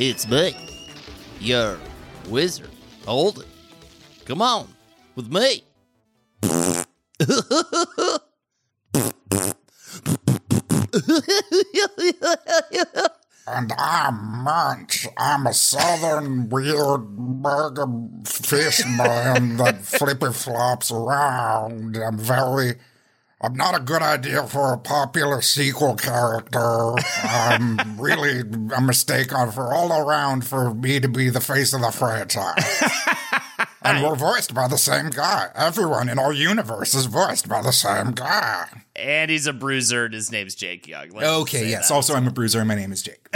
It's me, your wizard. Hold it. Come on, with me. And I'm Munch. I'm a southern weird burger fish man that flippy flops around. I'm very. I'm not a good idea for a popular sequel character. I'm really a mistake on for all around for me to be the face of the franchise. and we're voiced by the same guy. Everyone in our universe is voiced by the same guy. And he's a bruiser, and his name's Jake Young. Let's Okay, yes. that. Also, I'm a bruiser, and my name is Jake.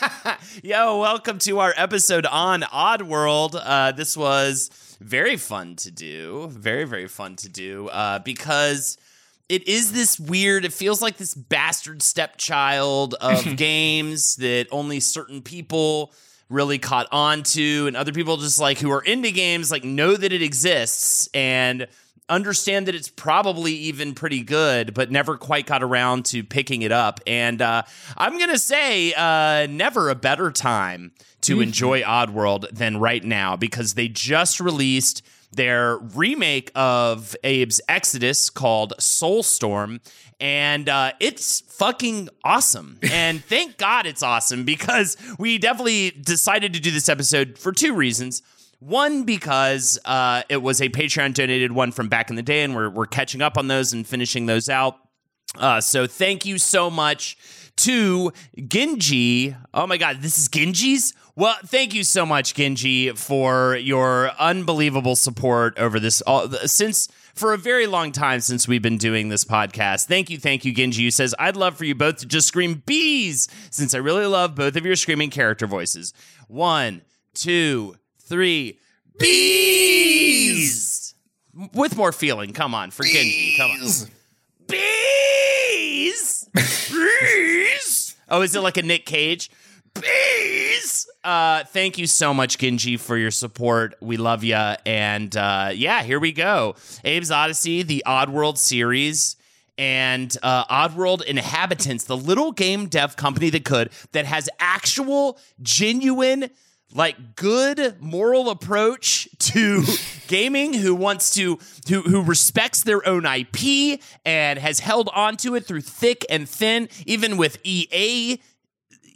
Yo, welcome to our episode on Oddworld. Uh, this was very fun to do. Very, very fun to do uh, because it is this weird, it feels like this bastard stepchild of games that only certain people really caught on to, and other people just like who are into games like know that it exists and understand that it's probably even pretty good, but never quite got around to picking it up. And uh, I'm gonna say, uh, never a better time to enjoy Oddworld than right now because they just released their remake of Abe's Exodus called Soulstorm. And uh, it's fucking awesome. And thank God it's awesome because we definitely decided to do this episode for two reasons. One, because uh, it was a Patreon donated one from back in the day, and we're, we're catching up on those and finishing those out. Uh, so thank you so much to Genji. Oh my God, this is Genji's? Well, thank you so much, Genji, for your unbelievable support over this. All, since for a very long time since we've been doing this podcast. Thank you, thank you, Genji. Who says, I'd love for you both to just scream bees, since I really love both of your screaming character voices. One, two, three, bees! With more feeling. Come on, for Genji. Come on. Bees! Bees! Oh, is it like a Nick Cage? Bees! Uh, thank you so much, Genji, for your support. We love you. And uh, yeah, here we go. Abe's Odyssey, the Oddworld series, and uh, Oddworld Inhabitants, the little game dev company that could, that has actual, genuine, like good moral approach to gaming who wants to who who respects their own IP and has held on to it through thick and thin even with EA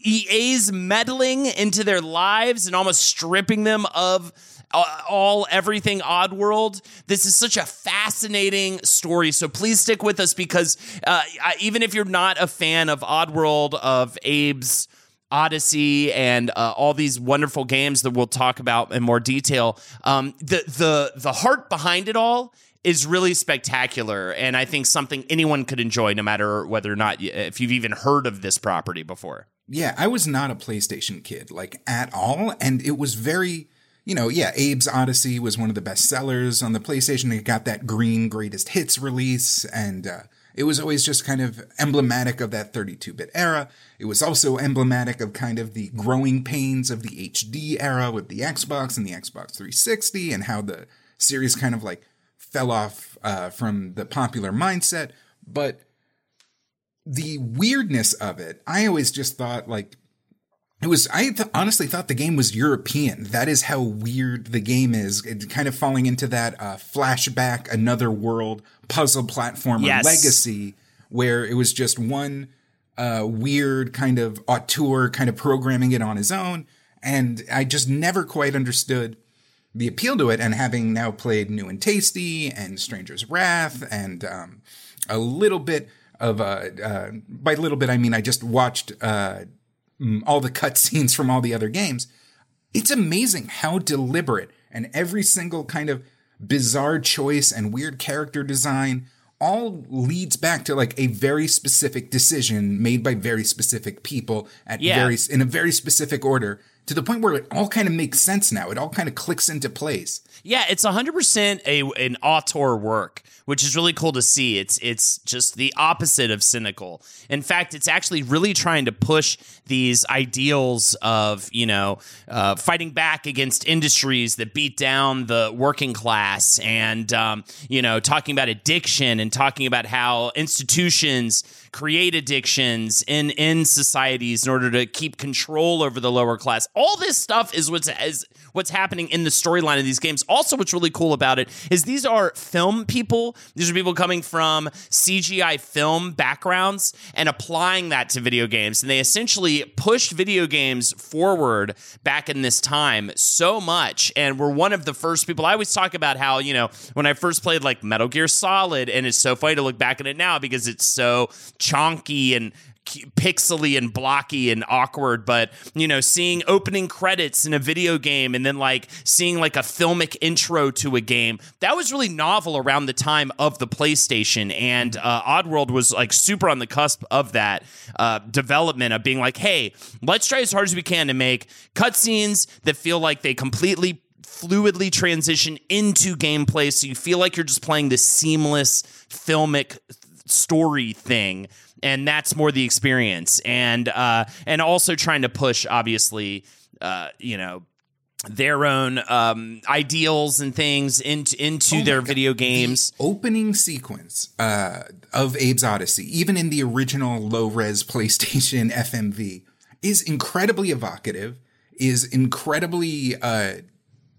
EA's meddling into their lives and almost stripping them of uh, all everything Oddworld. This is such a fascinating story. So please stick with us because uh, even if you're not a fan of Oddworld of Abe's Odyssey and uh, all these wonderful games that we'll talk about in more detail, um, the the the heart behind it all is really spectacular, and I think something anyone could enjoy, no matter whether or not if you've even heard of this property before. Yeah, I was not a PlayStation kid, like at all. And it was very, you know, yeah, Abe's Odyssey was one of the best sellers on the PlayStation. It got that green greatest hits release. And uh, it was always just kind of emblematic of that 32 bit era. It was also emblematic of kind of the growing pains of the HD era with the Xbox and the Xbox 360 and how the series kind of like fell off uh, from the popular mindset. But the weirdness of it, I always just thought like it was. I th- honestly thought the game was European. That is how weird the game is. It kind of falling into that uh, flashback, another world puzzle platformer Yes. legacy, where it was just one uh, weird kind of auteur kind of programming it on his own, and I just never quite understood the appeal to it. And having now played New and Tasty and Stranger's Wrath and um, a little bit of uh, uh, by little bit I mean I just watched uh, all the cutscenes from all the other games. It's amazing how deliberate and every single kind of bizarre choice and weird character design all leads back to like a very specific decision made by very specific people at Yeah. very in a very specific order to the point where it all kind of makes sense now. It all kind of clicks into place. Yeah, it's 100% a an auteur work, which is really cool to see. It's it's just the opposite of cynical. In fact, it's actually really trying to push these ideals of, you know, uh, fighting back against industries that beat down the working class and um, you know, talking about addiction and talking about how institutions create addictions in in societies in order to keep control over the lower class. All this stuff is what's is what's happening in the storyline of these games. Also, what's really cool about it is these are film people. These are people coming from CGI film backgrounds and applying that to video games. And they essentially pushed video games forward back in this time so much. And we're one of the first people. I always talk about how, you know, when I first played like Metal Gear Solid, and it's so funny to look back at it now because it's so chonky and pixely and blocky and awkward but you know seeing opening credits in a video game and then like seeing like a filmic intro to a game that was really novel around the time of the playstation and uh, oddworld was like super on the cusp of that uh, development of being like hey let's try as hard as we can to make cutscenes that feel like they completely fluidly transition into gameplay so you feel like you're just playing this seamless filmic story thing and that's more the experience and uh and also trying to push obviously uh you know their own um ideals and things into into Oh their God. video games opening sequence uh, of Abe's Odyssey, even in the original low res PlayStation FMV, is incredibly evocative, is incredibly uh,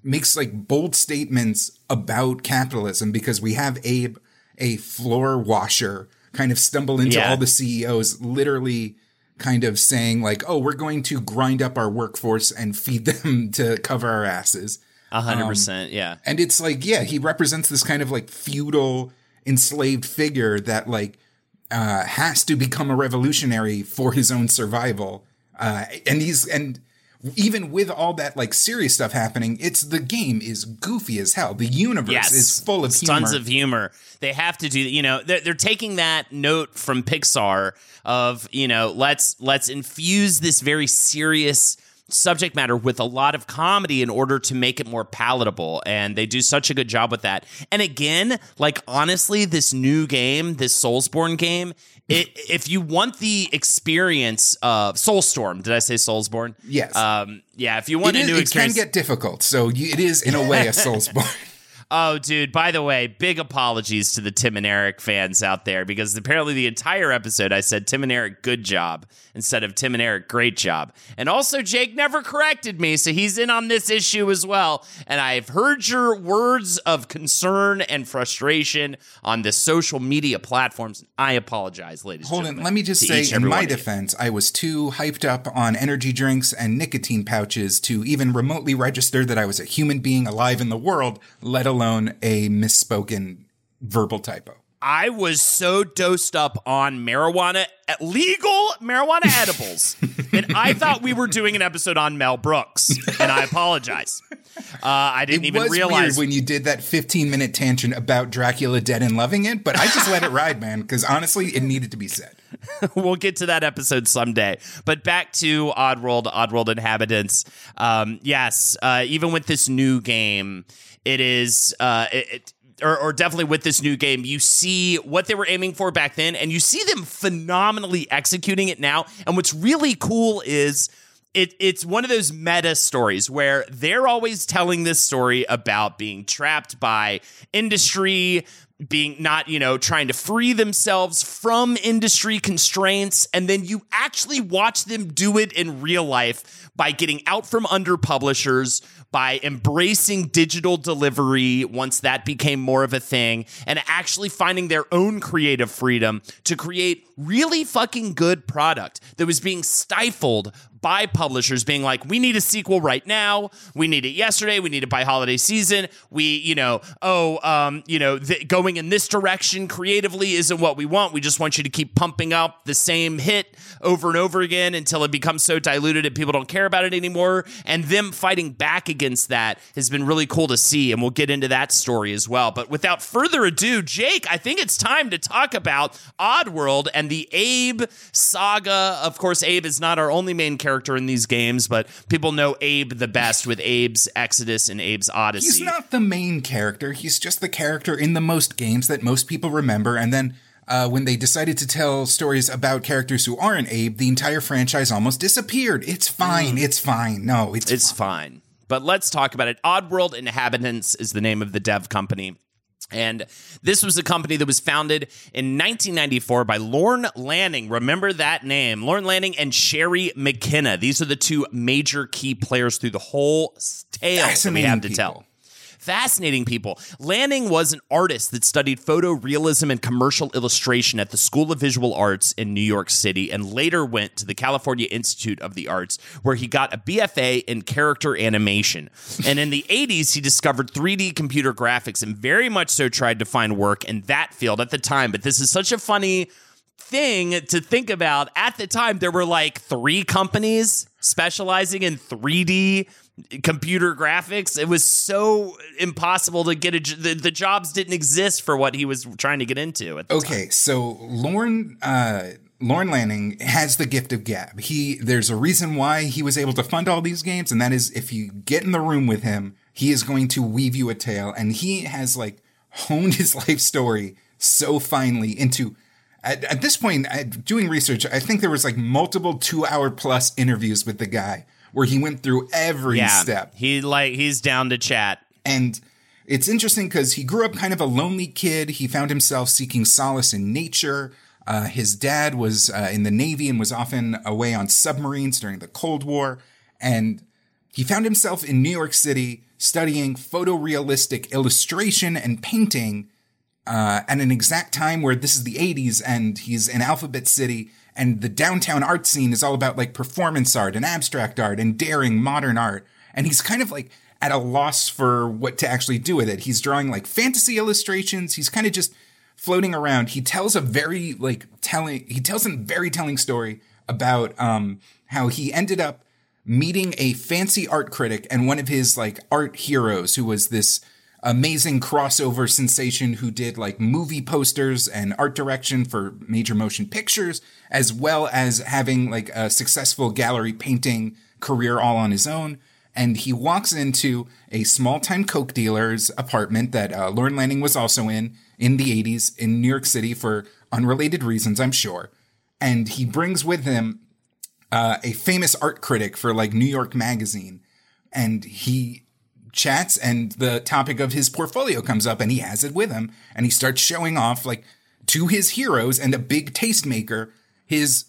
makes like bold statements about capitalism because we have Abe, a floor washer, kind of stumble into Yeah. all the CEOs, literally kind of saying like, "Oh, we're going to grind up our workforce and feed them to cover our asses." a hundred percent yeah And it's like, yeah, he represents this kind of like feudal enslaved figure that like uh, has to become a revolutionary for his own survival. Uh, and he's and even with all that like serious stuff happening, it's the game is goofy as hell. The universe yes is full of It's humor. tons of humor they have to do you know they're, they're taking that note from pixar of you know let's let's infuse this very serious subject matter with a lot of comedy in order to make it more palatable and they do such a good job with that and again like honestly this new game this soulsborne game it, if you want the experience of soulstorm did i say soulsborne Yes. um yeah if you want It a is- new it can get difficult, so you, it is in a way a Soulsborne. Oh, dude, by the way, big apologies to the Tim and Eric fans out there because apparently the entire episode I said Tim and Eric, good job, instead of Tim and Eric, great job. And also, Jake never corrected me, so he's in on this issue as well. And I've heard your words of concern and frustration on the social media platforms. I apologize, ladies Hold on, let me just say, each in my one of you. defense, I was too hyped up on energy drinks and nicotine pouches to even remotely register that I was a human being alive in the world, let alone a misspoken verbal typo. I was so dosed up on marijuana, legal marijuana edibles, that I thought we were doing an episode on Mel Brooks, and I apologize. Uh, I didn't It even was realize. weird when you did that 15 minute tangent about Dracula dead and loving it, but I just let it ride, man, because honestly, it needed to be said. we'll get to that episode someday. But back to Oddworld, Oddworld Inhabitants. Um, yes, uh, even with this new game, it is. Uh, it, it, or, or definitely with this new game, you see what they were aiming for back then, and you see them phenomenally executing it now. And what's really cool is it, it's one of those meta stories where they're always telling this story about being trapped by industry being not, you know, trying to free themselves from industry constraints. And then you actually watch them do it in real life by getting out from under publishers, by embracing digital delivery once that became more of a thing, and actually finding their own creative freedom to create really fucking good product that was being stifled by publishers being like, we need a sequel right now. We need it yesterday. We need it by holiday season. We, you know, oh, um, you know, th- going in this direction creatively isn't what we want. We just want you to keep pumping up the same hit over and over again until it becomes so diluted and people don't care about it anymore. And them fighting back against that has been really cool to see. And we'll get into that story as well. But without further ado, Jake, I think it's time to talk about Oddworld and the Abe saga. Of course, Abe is not our only main character character in these games, but people know Abe the best with Abe's Exodus and Abe's Odyssey. He's not the main character. He's just the character in the most games that most people remember. And then uh, when they decided to tell stories about characters who aren't Abe, the entire franchise almost disappeared. It's fine. Mm. It's fine. No, it's it's fine. fine. But let's talk about it. Oddworld Inhabitants is the name of the dev company. And this was a company that was founded in 1994 by Lorne Lanning. Remember that name. Lorne Lanning and Sherry McKenna. These are the two major key players through the whole tale that we have to people. tell fascinating people. Lanning was an artist that studied photorealism and commercial illustration at the School of Visual Arts in New York City and later went to the California Institute of the Arts, where he got a BFA in character animation. And in the 80s, he discovered 3D computer graphics and very much so tried to find work in that field at the time. But this is such a funny thing to think about. At the time, there were like three companies specializing in 3D computer graphics. It was so impossible to get a. The, the jobs didn't exist for what he was trying to get into. okay, time. so Lorne. Uh, Lorne Lanning has the gift of gab. He there's a reason why he was able to fund all these games, and that is if you get in the room with him, he is going to weave you a tale, and he has like honed his life story so finely into at, at, this point, doing research, I think there was like multiple two hour plus interviews with the guy where he went through every yeah, step. He like he's down to chat. And it's interesting because he grew up kind of a lonely kid. He found himself seeking solace in nature. Uh, his dad was uh, in the Navy and was often away on submarines during the Cold War. And he found himself in New York City studying photorealistic illustration and painting uh, at an exact time where this is the 80s and he's in Alphabet City and the downtown art scene is all about like performance art and abstract art and daring modern art. And he's kind of like at a loss for what to actually do with it. He's drawing like fantasy illustrations. He's kind of just floating around. He tells a very like telling, he tells a very telling story about, um, how he ended up meeting a fancy art critic and one of his like art heroes who was this amazing crossover sensation who did like movie posters and art direction for major motion pictures, as well as having like a successful gallery painting career all on his own. And he walks into a small time Coke dealer's apartment that uh, Lorne Lanning was also in in the 80s in New York City for unrelated reasons, I'm sure. And he brings with him uh, a famous art critic for like New York Magazine. And he chats and the topic of his portfolio comes up and he has it with him and he starts showing off like to his heroes and a big tastemaker his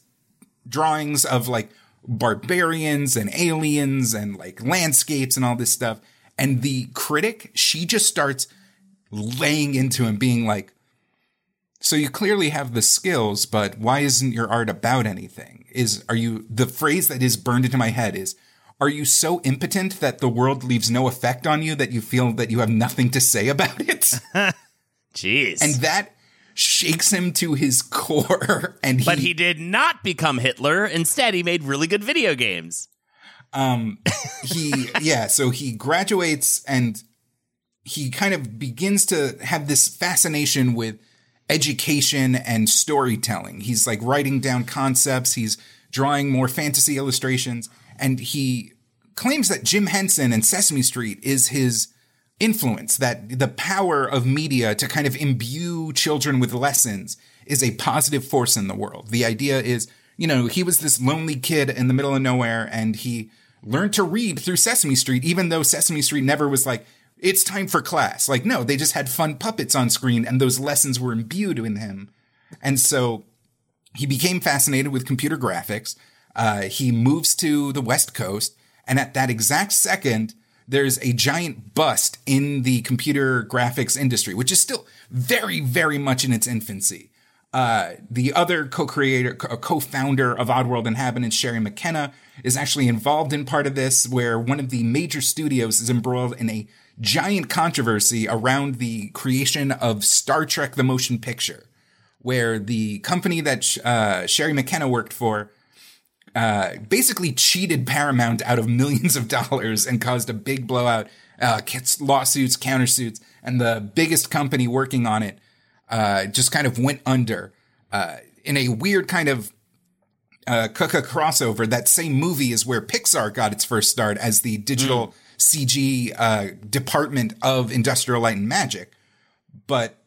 drawings of like barbarians and aliens and like landscapes and all this stuff. And the critic she just starts laying into him being like so you clearly have the skills but why isn't your art about anything? Is are you the phrase that is burned into my head is are you so impotent that the world leaves no effect on you that you feel that you have nothing to say about it? Jeez. And that shakes him to his core and he, But he did not become Hitler. Instead, he made really good video games. Um he yeah, so he graduates and he kind of begins to have this fascination with education and storytelling. He's like writing down concepts, he's drawing more fantasy illustrations and he claims that Jim Henson and Sesame Street is his influence, that the power of media to kind of imbue children with lessons is a positive force in the world. The idea is, you know, he was this lonely kid in the middle of nowhere and he learned to read through Sesame Street, even though Sesame Street never was like, it's time for class. Like, no, they just had fun puppets on screen and those lessons were imbued in him. And so he became fascinated with computer graphics. Uh, he moves to the West Coast. And at that exact second, there's a giant bust in the computer graphics industry, which is still very, very much in its infancy. Uh, the other co-creator, co- co-founder of Oddworld Inhabitants, Sherry McKenna, is actually involved in part of this, where one of the major studios is embroiled in a giant controversy around the creation of Star Trek: The Motion Picture, where the company that uh, Sherry McKenna worked for uh, basically cheated Paramount out of millions of dollars and caused a big blowout, uh, lawsuits, countersuits, and the biggest company working on it uh, just kind of went under uh, in a weird kind of uh, Kuka crossover. That same movie is where Pixar got its first start as the digital mm. CG uh, department of Industrial Light and Magic, but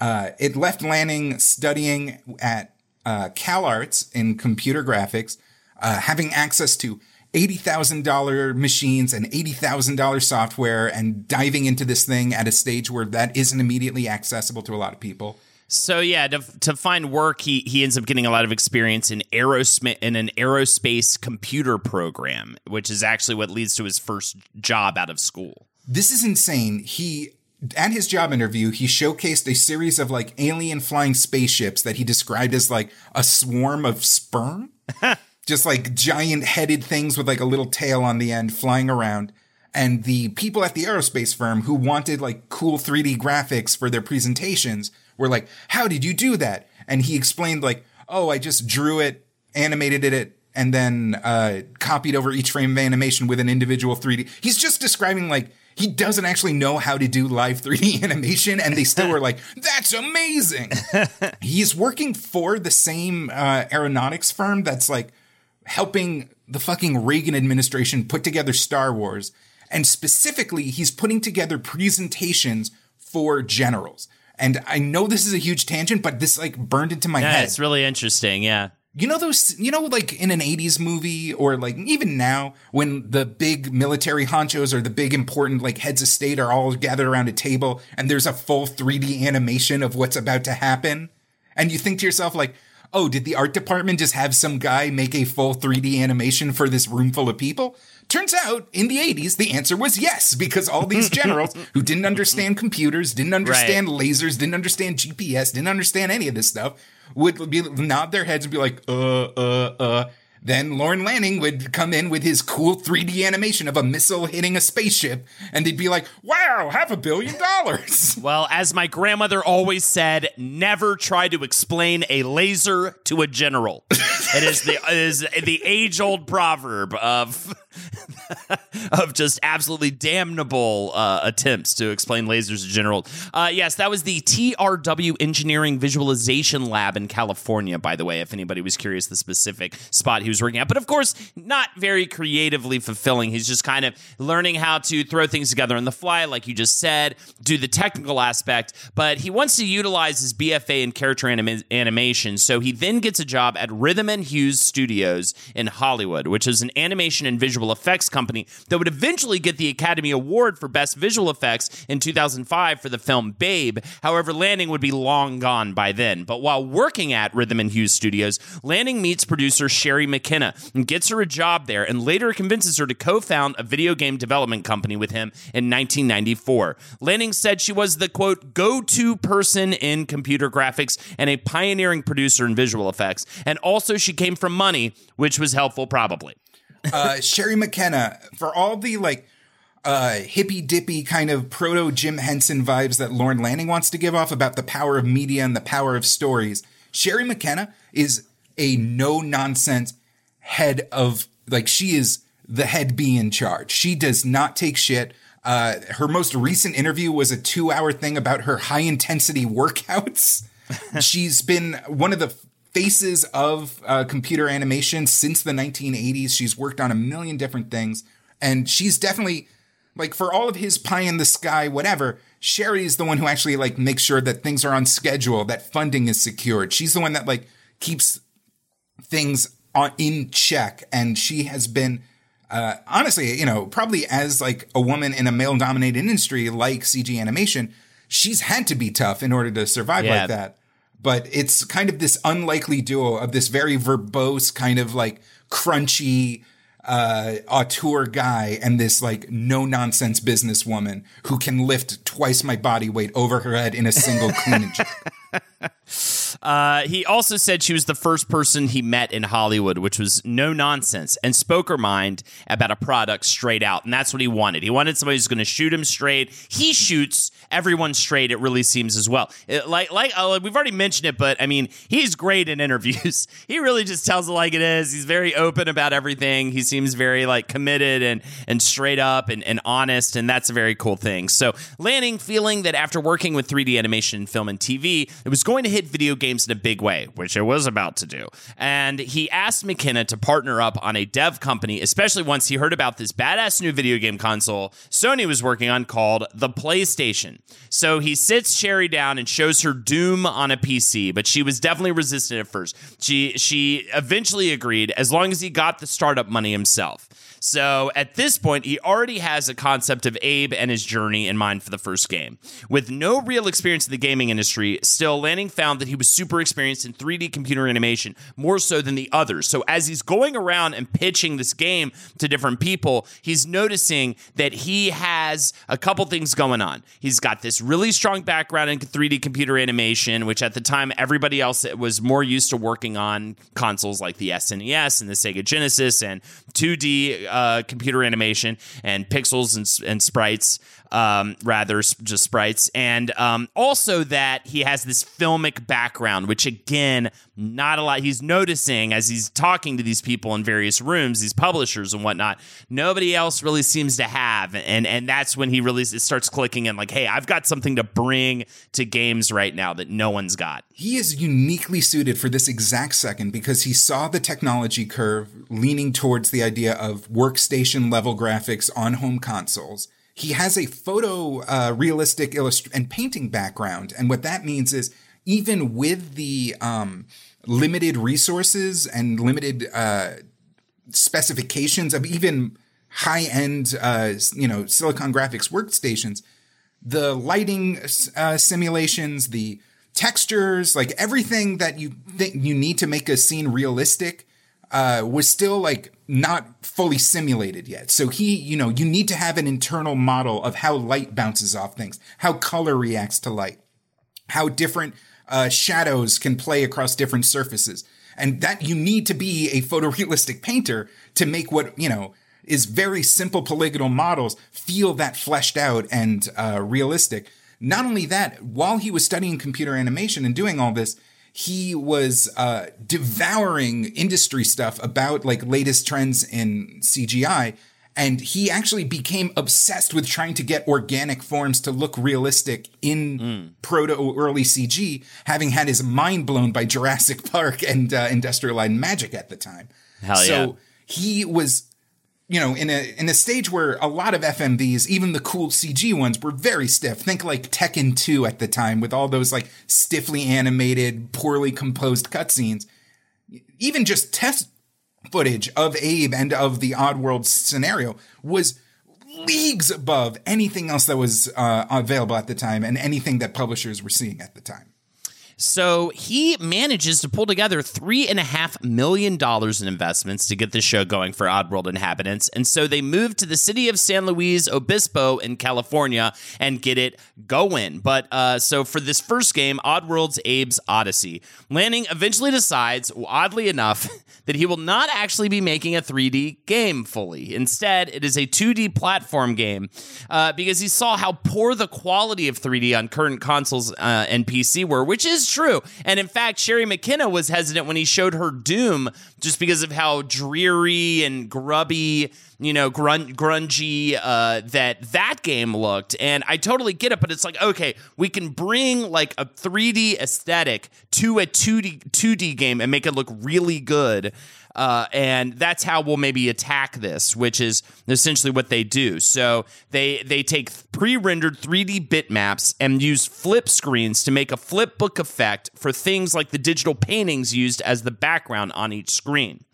uh, it left Lanning studying at uh, CalArts in computer graphics, uh, having access to $80,000 machines and $80,000 software and diving into this thing at a stage where that isn't immediately accessible to a lot of people. So yeah, to, to find work, he he ends up getting a lot of experience in aerospace in an aerospace computer program, which is actually what leads to his first job out of school. This is insane. He at his job interview, he showcased a series of like alien flying spaceships that he described as like a swarm of sperm. Just like giant headed things with like a little tail on the end flying around. And the people at the aerospace firm who wanted like cool 3D graphics for their presentations were like, how did you do that? And he explained like, oh, I just drew it, animated it, and then uh, copied over each frame of animation with an individual 3D. He's just describing like he doesn't actually know how to do live 3D animation, and they still were like, "That's amazing." He's working for the same uh, aeronautics firm that's like helping the fucking Reagan administration put together Star Wars, and specifically, he's putting together presentations for generals. And I know this is a huge tangent, but this like burned into my yeah, head. It's really interesting. Yeah. You know those, you know, like in an 80s movie or like even now when the big military honchos or the big important like heads of state are all gathered around a table and there's a full 3D animation of what's about to happen. And you think to yourself like, oh, did the art department just have some guy make a full 3D animation for this room full of people? Turns out in the 80s, the answer was yes, because all these generals who didn't understand computers, didn't understand right. lasers, didn't understand GPS, didn't understand any of this stuff, would be nod their heads and be like, uh, uh, uh. Then Lorne Lanning would come in with his cool 3D animation of a missile hitting a spaceship, and they'd be like, wow, half a billion dollars. well, as my grandmother always said, never try to explain a laser to a general. it is the it is the age old proverb of of just absolutely damnable uh, attempts to explain lasers in general. Uh, yes, that was the TRW Engineering Visualization Lab in California, by the way, if anybody was curious the specific spot he was working at. But of course, not very creatively fulfilling. He's just kind of learning how to throw things together on the fly, like you just said, do the technical aspect. But he wants to utilize his BFA in character anim- animation. So he then gets a job at Rhythm and Hues Studios in Hollywood, which is an animation and visual effects company that would eventually get the Academy Award for Best Visual Effects in 2005 for the film Babe. However, Lanning would be long gone by then. But while working at Rhythm and Hues Studios, Lanning meets producer Sherry McKenna and gets her a job there and later convinces her to co found a video game development company with him in 1994. Lanning said she was the quote, go to person in computer graphics and a pioneering producer in visual effects. And also, she came from money, which was helpful, probably uh, Sherry McKenna, for all the like uh, hippy dippy kind of proto Jim Henson vibes that Lorne Lanning wants to give off about the power of media and the power of stories, Sherry McKenna is a no nonsense head of like she is the head bee in charge. She does not take shit. Uh, her most recent interview was a two hour thing about her high intensity workouts. She's been one of the faces of uh, computer animation since the 1980s. She's worked on a million different things, and she's definitely like for all of his pie in the sky, whatever. Sherry is the one who actually like makes sure that things are on schedule, that funding is secured. She's the one that like keeps things on in check, and she has been uh, honestly, you know, probably as like a woman in a male dominated industry like CG animation, she's had to be tough in order to survive Yeah. like that. But it's kind of this unlikely duo of this very verbose kind of like crunchy uh auteur guy and this like no nonsense businesswoman who can lift twice my body weight over her head in a single clean. Uh, he also said she was the first person he met in Hollywood, which was no nonsense and spoke her mind about a product straight out. And that's what he wanted. He wanted somebody who's going to shoot him straight. He shoots everyone straight, it really seems as well. It- like, like uh, we've already mentioned it, but I mean, he's great in interviews. he really just tells it like it is. He's very open about everything. He seems very like committed and, and straight up and, and honest. And that's a very cool thing. So Lanning feeling that after working with 3D animation, film, and TV, it was going to hit video games in a big way, which it was about to do. And he asked McKenna to partner up on a dev company, especially once he heard about this badass new video game console Sony was working on called the PlayStation. So he sits Sherry down and shows her Doom on a PC, but she was definitely resistant at first. She she eventually agreed as long as he got the startup money himself. So at this point, he already has a concept of Abe and his journey in mind for the first game. With no real experience in the gaming industry, still, Lanning found that he was super experienced in 3D computer animation, more so than the others. So as he's going around and pitching this game to different people, he's noticing that he has a couple things going on. He's got this really strong background in 3D computer animation, which at the time everybody else was more used to working on consoles like the SNES and the Sega Genesis and 2D uh, computer animation and pixels and, and sprites, um, rather just sprites, and um, also that he has this filmic background, which again, not a lot. He's noticing as he's talking to these people in various rooms, these publishers and whatnot. Nobody else really seems to have, and and that's when he really starts clicking and like, hey, I've got something to bring to games right now that no one's got. He is uniquely suited for this exact second because he saw the technology curve leaning towards the idea of workstation level graphics on home consoles. He has a photo uh, realistic illust- and painting background. And what that means is even with the um, limited resources and limited uh, specifications of even high end, uh, you know, Silicon Graphics workstations, the lighting uh, simulations, the textures, like everything that you think you need to make a scene realistic, uh, was still like not fully simulated yet. So he, you know, you need to have an internal model of how light bounces off things, how color reacts to light, how different uh, shadows can play across different surfaces. And that you need to be a photorealistic painter to make what, you know, is very simple polygonal models feel that fleshed out and uh, realistic. Not only that, while he was studying computer animation and doing all this, he was uh, devouring industry stuff about like latest trends in CGI. And he actually became obsessed with trying to get organic forms to look realistic in proto early CG, having had his mind blown by Jurassic Park and uh, Industrial Light and Magic at the time. Hell so yeah. he was you know, in a in a stage where a lot of FMVs, even the cool CG ones, were very stiff. Think like Tekken 2 at the time, with all those like stiffly animated, poorly composed cutscenes. Even just test footage of Abe and of the Oddworld scenario was leagues above anything else that was uh, available at the time and anything that publishers were seeing at the time. So he manages to pull together three and a half million dollars in investments to get the show going for Oddworld inhabitants. And so they move to the city of San Luis Obispo in California and get it going. But uh, so for this first game, Oddworld's Abe's Odyssey, Lanning eventually decides, oddly enough, that he will not actually be making a 3D game fully. Instead, it is a 2D platform game uh, because he saw how poor the quality of 3D on current consoles uh, and PC were, which is true. And in fact, Sherry McKenna was hesitant when he showed her Doom just because of how dreary and grubby, you know, grun- grungy uh, that that game looked. And I totally get it, but it's like, okay, we can bring like a 3D aesthetic to a 2D 2D game and make it look really good. Uh, and that's how we'll maybe attack this, which is essentially what they do. So they they take pre-rendered 3D bitmaps and use flip screens to make a flip book effect for things like the digital paintings used as the background on each screen.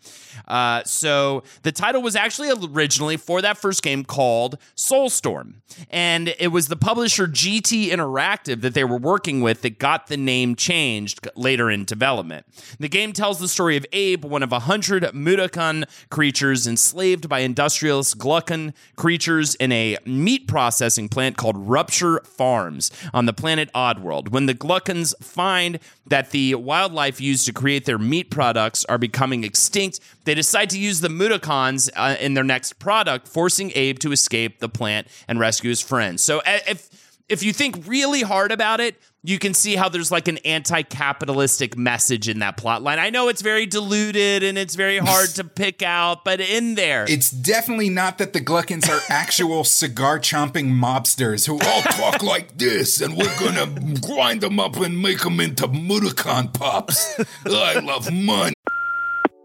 Uh, so the title was actually originally for that first game called Soulstorm, and it was the publisher GT Interactive that they were working with that got the name changed later in development. The game tells the story of Abe, one of a hundred Mudokon creatures enslaved by industrialist Glukkon creatures in a meat processing plant called Rupture Farms on the planet Oddworld. When the Glukkons find that the wildlife used to create their meat products are becoming extinct, they decide to use the Mudokons uh, in their next product, forcing Abe to escape the plant and rescue his friends. So uh, if if you think really hard about it, you can see how there's like an anti-capitalistic message in that plot line. I know it's very diluted and it's very hard to pick out, but in there. It's definitely not that the Glukkons are actual cigar chomping mobsters who all talk like this and we're gonna grind them up and make them into Mudokon pops. I love money.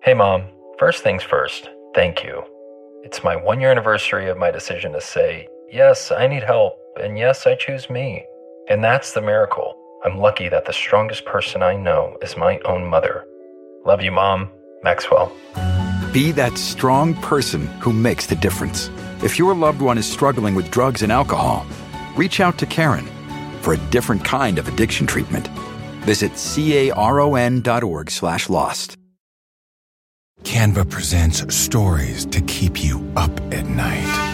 Hey mom, first things first, thank you. It's my one year anniversary of my decision to say, yes, I need help and yes, I choose me. And that's the miracle. I'm lucky that the strongest person I know is my own mother. Love you, Mom. Maxwell. Be that strong person who makes the difference. If your loved one is struggling with drugs and alcohol, reach out to Caron for a different kind of addiction treatment. Visit caron.org slash lost. Canva presents stories to keep you up at night.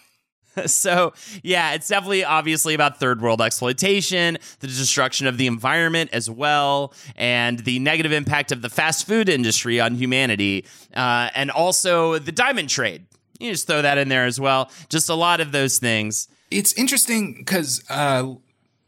so yeah, it's definitely obviously about third world exploitation, the destruction of the environment as well, and the negative impact of the fast food industry on humanity, uh, and also the diamond trade. You just throw that in there as well. Just a lot of those things. It's interesting because uh,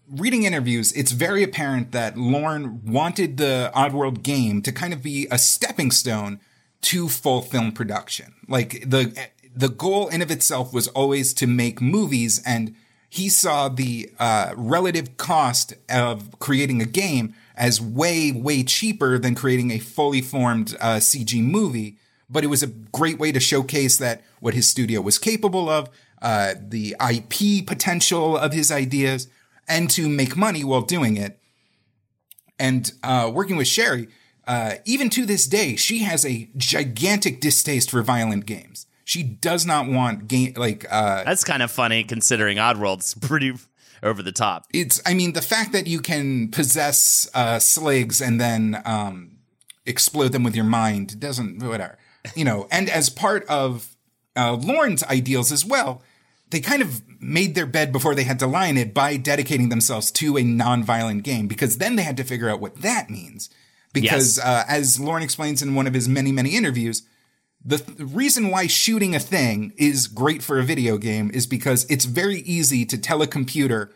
reading interviews, it's very apparent that Lorne wanted the Oddworld game to kind of be a stepping stone to full film production. Like the the goal in of itself was always to make movies and he saw the uh, relative cost of creating a game as way way cheaper than creating a fully formed uh, CG movie. But it was a great way to showcase that what his studio was capable of, uh, the IP potential of his ideas, and to make money while doing it. And uh, working with Sherry, uh, even to this day, she has a gigantic distaste for violent games. She does not want game like uh That's kind of funny considering Oddworld's pretty over the top. It's I mean the fact that you can possess uh sligs and then um explode them with your mind doesn't whatever. You know, and as part of uh Lorne's ideals as well, they kind of made their bed before they had to lie in it by dedicating themselves to a non-violent game because then they had to figure out what that means. Because Yes. uh, as Lorne explains in one of his many, many interviews, the th- reason why shooting a thing is great for a video game is because it's very easy to tell a computer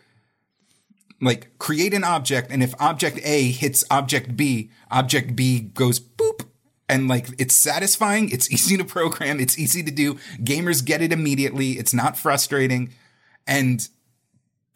like create an object and if object A hits object B, object B goes boop and like it's satisfying, it's easy to program, it's easy to do. Gamers get it immediately. It's not frustrating and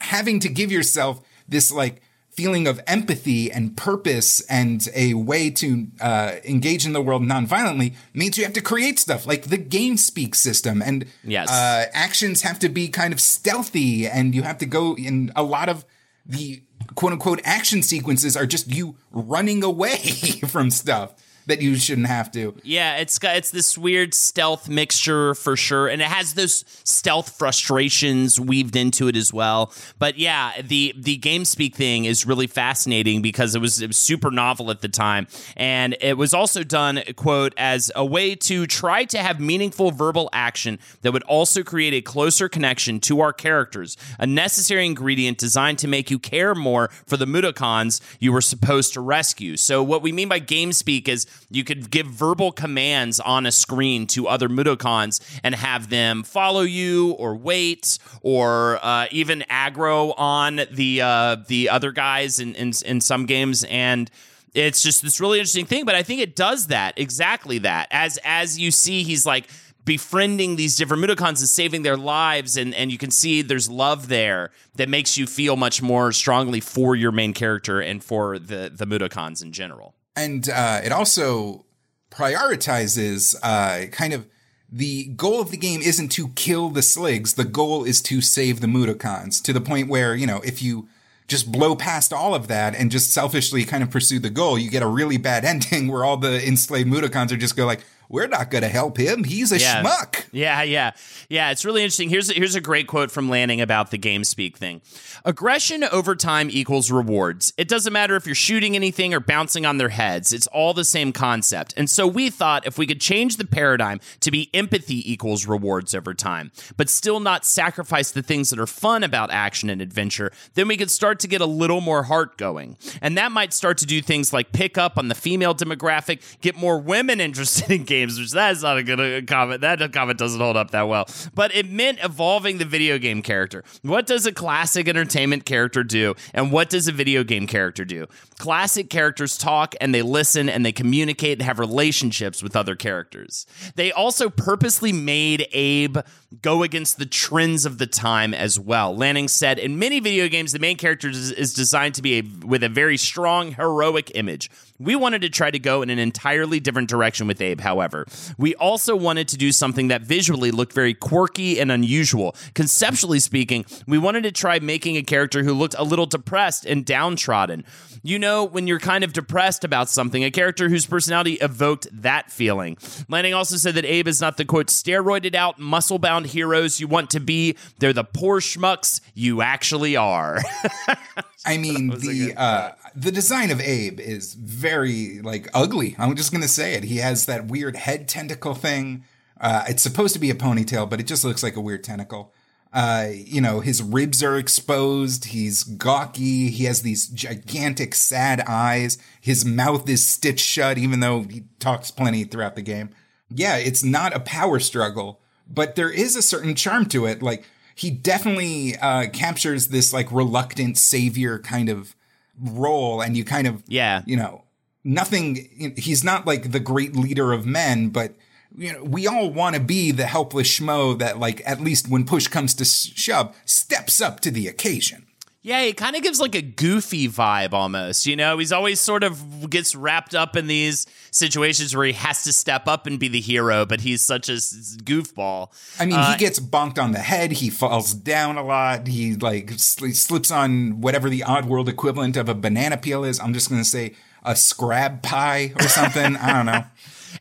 having to give yourself this like feeling of empathy and purpose and a way to uh, engage in the world non-violently means you have to create stuff like the game speak system and Yes. uh, actions have to be kind of stealthy and you have to go in a lot of the quote unquote action sequences are just you running away from stuff that you shouldn't have to. Yeah, it's got it's this weird stealth mixture for sure, and it has those stealth frustrations weaved into it as well. But yeah, the the game speak thing is really fascinating because it was, it was super novel at the time, and it was also done quote as a way to try to have meaningful verbal action that would also create a closer connection to our characters, a necessary ingredient designed to make you care more for the Mudokons you were supposed to rescue. So what we mean by game speak is you could give verbal commands on a screen to other Mudokons and have them follow you or wait or uh, even aggro on the uh, the other guys in, in in some games and It's just this really interesting thing, but I think it does that exactly that. As as you see, he's like befriending these different Mudokons and saving their lives, and and you can see there's love there that makes you feel much more strongly for your main character and for the the Mudokons in general. And uh, it also prioritizes uh, kind of the goal of the game isn't to kill the Sligs. The goal is to save the Mudokons to the point where, you know, if you just blow past all of that and just selfishly kind of pursue the goal, you get a really bad ending where all the enslaved Mudokons are just go like, we're not going to help him. He's a yeah. schmuck. Yeah, yeah, yeah. It's really interesting. Here's a, here's a great quote from Lanning about the game speak thing. Aggression over time equals rewards. It doesn't matter if you're shooting anything or bouncing on their heads. It's all the same concept. And so we thought if we could change the paradigm to be empathy equals rewards over time, but still not sacrifice the things that are fun about action and adventure, then we could start to get a little more heart going. And that might start to do things like pick up on the female demographic, get more women interested in games games, which that's not a good uh, comment. That comment doesn't hold up that well. But it meant evolving the video game character. What does a classic entertainment character do? And what does a video game character do? Classic characters talk and they listen and they communicate and have relationships with other characters. They also purposely made Abe go against the trends of the time as well. Lanning said, in many video games, the main character is, designed to be a, with a very strong heroic image. We wanted to try to go in an entirely different direction with Abe, however. We also wanted to do something that visually looked very quirky and unusual. Conceptually speaking, we wanted to try making a character who looked a little depressed and downtrodden. You know, when you're kind of depressed about something, a character whose personality evoked that feeling. Lanning also said that Abe is not the quote, steroided out, muscle bound heroes you want to be. They're the poor schmucks you actually are. I mean, the uh, the design of Abe is very like ugly. I'm just gonna say it. He has that weird head tentacle thing. Uh, it's supposed to be a ponytail, but it just looks like a weird tentacle. Uh, you know, his ribs are exposed. He's gawky. He has these gigantic, sad eyes. His mouth is stitched shut, even though he talks plenty throughout the game. Yeah, it's not a power struggle, but there is a certain charm to it. Like, he definitely uh, captures this like reluctant savior kind of role, and you kind of yeah, you know, nothing. He's not like the great leader of men, but you know, we all want to be the helpless schmo that, like, at least when push comes to shove, steps up to the occasion. Yeah, he kind of gives like a goofy vibe almost. You know, he's always sort of gets wrapped up in these situations where he has to step up and be the hero, but he's such a goofball. I mean, uh, he gets bonked on the head. He falls down a lot. He like sl- slips on whatever the Oddworld equivalent of a banana peel is. I'm just going to say a scrab pie or something. I don't know.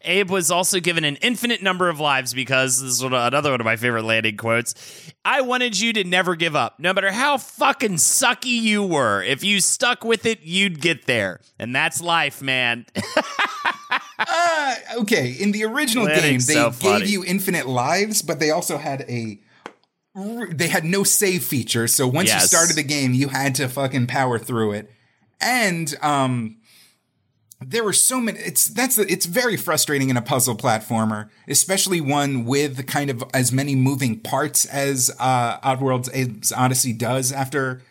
Abe was also given an infinite number of lives because this is another one of my favorite Lanning quotes. I wanted you to never give up, no matter how fucking sucky you were. If you stuck with it, you'd get there, and that's life, man. uh, okay, in the original game, they so gave you infinite lives, but they also had a they had no save feature. So once yes. you started the game, you had to fucking power through it. And um there were so many it's that's it's very frustrating in a puzzle platformer especially one with kind of as many moving parts as uh oddworld's odyssey does after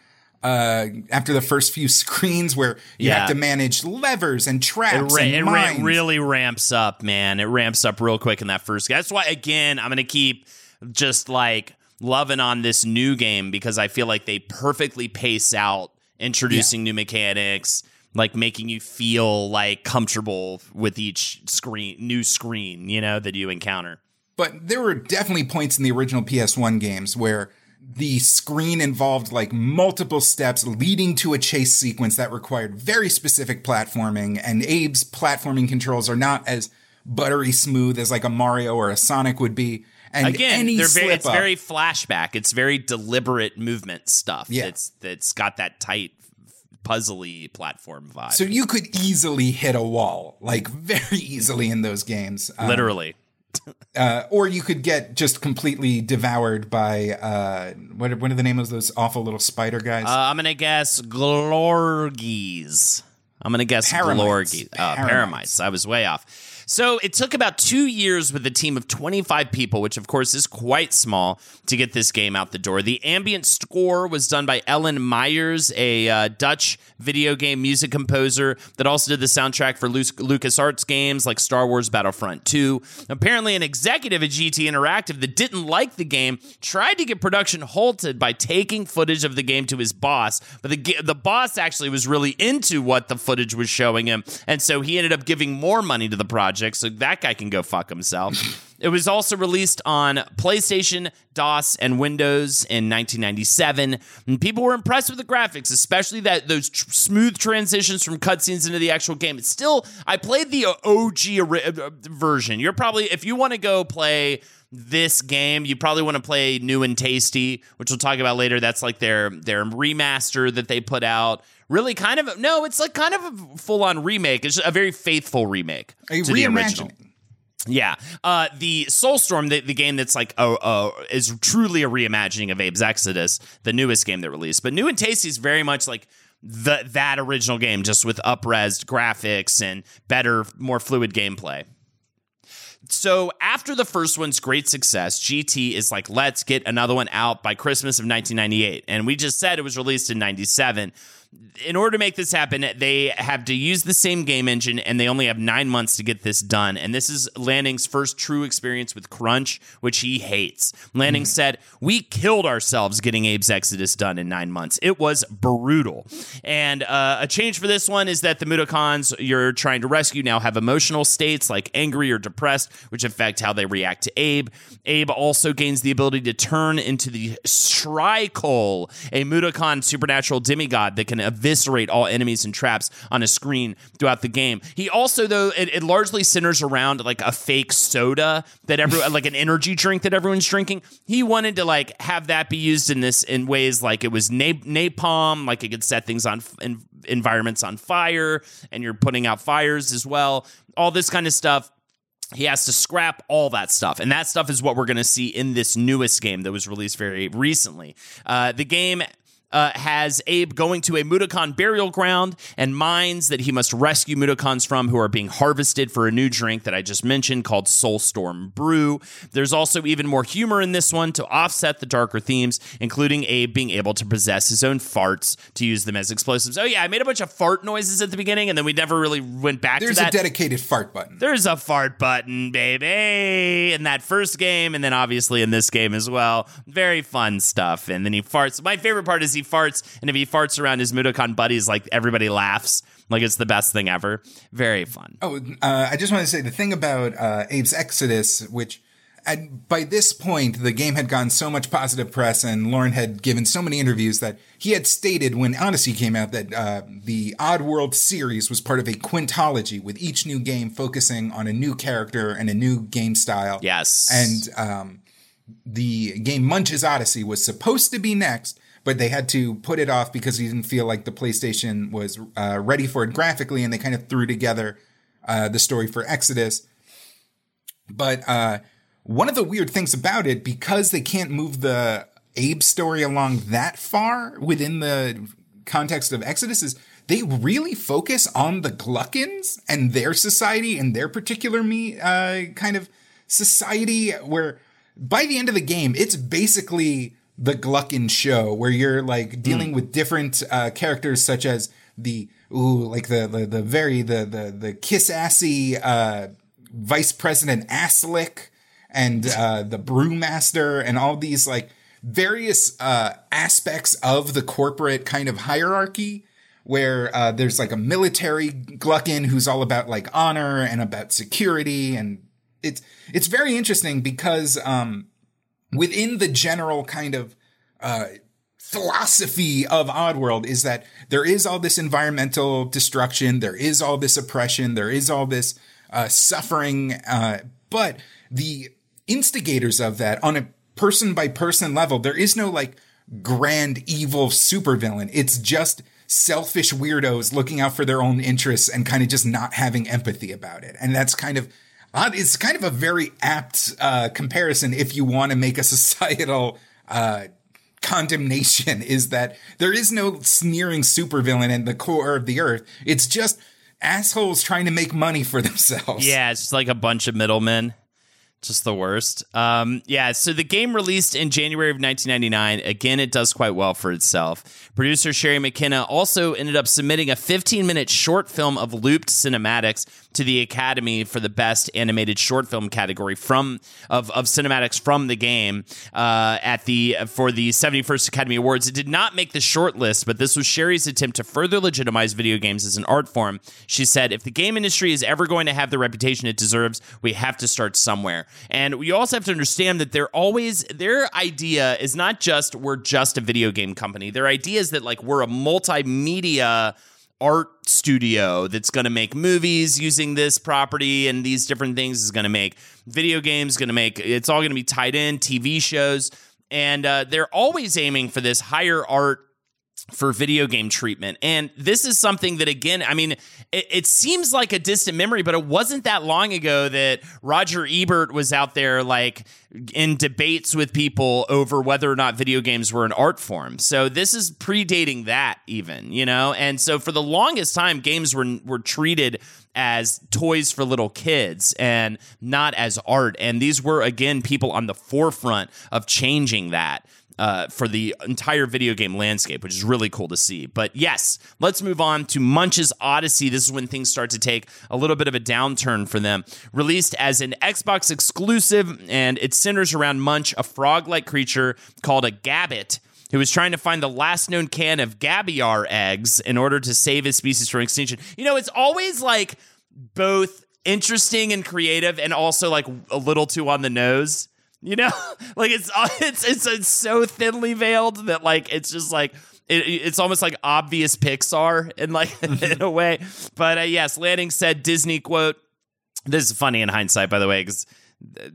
uh after the first few screens where you yeah. have to manage levers and traps it, ra- and it ra- really ramps up man it ramps up real quick in that first that's why again i'm gonna keep just like loving on this new game because i feel like they perfectly pace out introducing yeah. new mechanics like making you feel like comfortable with each screen new screen you know that you encounter but there were definitely points in the original ps1 games where the screen involved like multiple steps leading to a chase sequence that required very specific platforming and abe's platforming controls are not as buttery smooth as like a mario or a sonic would be and again, any very, it's up, very flashback. It's very deliberate movement stuff. Yeah. It's that's got that tight puzzly platform vibe. So you could easily hit a wall, like very easily in those games. Um, Literally. uh, or you could get just completely devoured by uh, what? What are the names of those awful little spider guys? Uh, I'm gonna guess Glorgies. I'm gonna guess Paramites. Glorgies. Uh, Paramites. I was way off. So it took about two years with a team of 25 people, which of course is quite small, to get this game out the door. The ambient score was done by Ellen Meijers, a uh, Dutch video game music composer that also did the soundtrack for Lu- LucasArts games like Star Wars Battlefront 2. Apparently, an executive at GT Interactive that didn't like the game tried to get production halted by taking footage of the game to his boss, but the, the boss actually was really into what the footage was showing him, and so he ended up giving more money to the project, so that guy can go fuck himself. It was also released on PlayStation, DOS, and Windows in 1997. And people were impressed with the graphics, especially that those tr- smooth transitions from cutscenes into the actual game. It's still, I played the OG uh, version. You're probably, if you want to go play this game, you probably want to play New and Tasty, which we'll talk about later. That's like their their remaster that they put out. Really, kind of no, it's like kind of a full on remake. It's a very faithful remake A to the original. Yeah, uh, the Soulstorm, the, the game that's like oh, oh is truly a reimagining of Abe's Exodus, the newest game that released. But New and Tasty is very much like the that original game, just with upresed graphics and better, more fluid gameplay. So after the first one's great success, GT is like, let's get another one out by Christmas of 1998. And we just said it was released in 97. In order to make this happen, they have to use the same game engine and they only have nine months to get this done. And this is Lanning's first true experience with Crunch, which he hates. Lanning said, We killed ourselves getting Abe's Exodus done in nine months. It was brutal. And uh, a change for this one is that the Mudokons you're trying to rescue now have emotional states like angry or depressed, which affect how they react to Abe. Abe also gains the ability to turn into the Shrykull, a Mudokon supernatural demigod that can eviscerate all enemies and traps on a screen throughout the game. He also, though, it, it largely centers around like a fake soda that everyone, like an energy drink that everyone's drinking. He wanted to like have that be used in this in ways like it was na- napalm, like it could set things on in, environments on fire, and you're putting out fires as well. All this kind of stuff he has to scrap all that stuff and that stuff is what we're going to see in this newest game that was released very recently uh, the game uh, has Abe going to a Mudokon burial ground and mines that he must rescue Mudokons from who are being harvested for a new drink that I just mentioned called Soulstorm Brew. There's also even more humor in this one to offset the darker themes, including Abe being able to possess his own farts to use them as explosives. Oh, yeah, I made a bunch of fart noises at the beginning and then we never really went back There's to that. There's a dedicated fart button. There's a fart button, baby, in that first game, and then obviously in this game as well. Very fun stuff. And then he farts. My favorite part is he farts, and if he farts around his Mudokon buddies, like everybody laughs. Like it's the best thing ever. Very fun. Oh, uh, I just want to say the thing about uh, Abe's Exodus, which at, by this point the game had gotten so much positive press, and Lorne had given so many interviews that he had stated when Oddysee came out that uh, the Oddworld series was part of a quintology, with each new game focusing on a new character and a new game style. Yes, and um, the game Munch's Oddysee was supposed to be next, but they had to put it off because he didn't feel like the PlayStation was uh, ready for it graphically, and they kind of threw together uh, the story for Exodus. But uh, one of the weird things about it, because they can't move the Abe story along that far within the context of Exodus, is they really focus on the Glukkons and their society and their particular me uh, kind of society where by the end of the game, it's basically the Glukkon show where you're like dealing with different uh, characters such as the ooh like the the, the very the the the kiss assy uh, vice president Aslik and uh, the brewmaster and all these like various uh, aspects of the corporate kind of hierarchy where uh, there's like a military Glukkon who's all about like honor and about security and it's it's very interesting because um, within the general kind of uh, philosophy of Oddworld is that there is all this environmental destruction, there is all this oppression, there is all this uh, suffering, uh, but the instigators of that on a person by person level, there is no like grand evil supervillain. It's just selfish weirdos looking out for their own interests and kind of just not having empathy about it. And that's kind of it's kind of a very apt uh, comparison if you want to make a societal uh, condemnation is that there is no sneering supervillain in the core of the earth. It's just assholes trying to make money for themselves. Yeah, it's just like a bunch of middlemen. Just the worst. Um, yeah, so the game released in January of 1999. Again, it does quite well for itself. Producer Sherry McKenna also ended up submitting a 15 minute short film of looped cinematics to the Academy for the Best Animated Short Film category from of, of cinematics from the game uh, at the for the 71st Academy Awards. It did not make the short list, but this was Sherry's attempt to further legitimize video games as an art form. She said, "If the game industry is ever going to have the reputation it deserves, we have to start somewhere." And we also have to understand that they're always their idea is not just we're just a video game company. Their idea is that like we're a multimedia art studio that's going to make movies using this property and these different things is going to make video games going to make it's all going to be tied in tv shows. And uh, they're always aiming for this higher art for video game treatment. And this is something that, again, I mean, it, it, seems like a distant memory, but it wasn't that long ago that Roger Ebert was out there, like, in debates with people over whether or not video games were an art form. So this is predating that, even, you know? And so for the longest time, games were, were treated as toys for little kids and not as art. And these were, again, people on the forefront of changing that uh, for the entire video game landscape, which is really cool to see. But yes, let's move on to Munch's Oddysee. This is when things start to take a little bit of a downturn for them. Released as an Xbox exclusive, and it centers around Munch, a frog like creature called a gabbit who was trying to find the last known can of Gabbiar eggs in order to save his species from extinction. You know, it's always like both interesting and creative and also like a little too on the nose you know, like it's it's it's, it's so thinly veiled that like it's just like it, it's almost like obvious Pixar in like in a way. But uh, yes, Lanning said Disney quote. This is funny in hindsight, by the way, because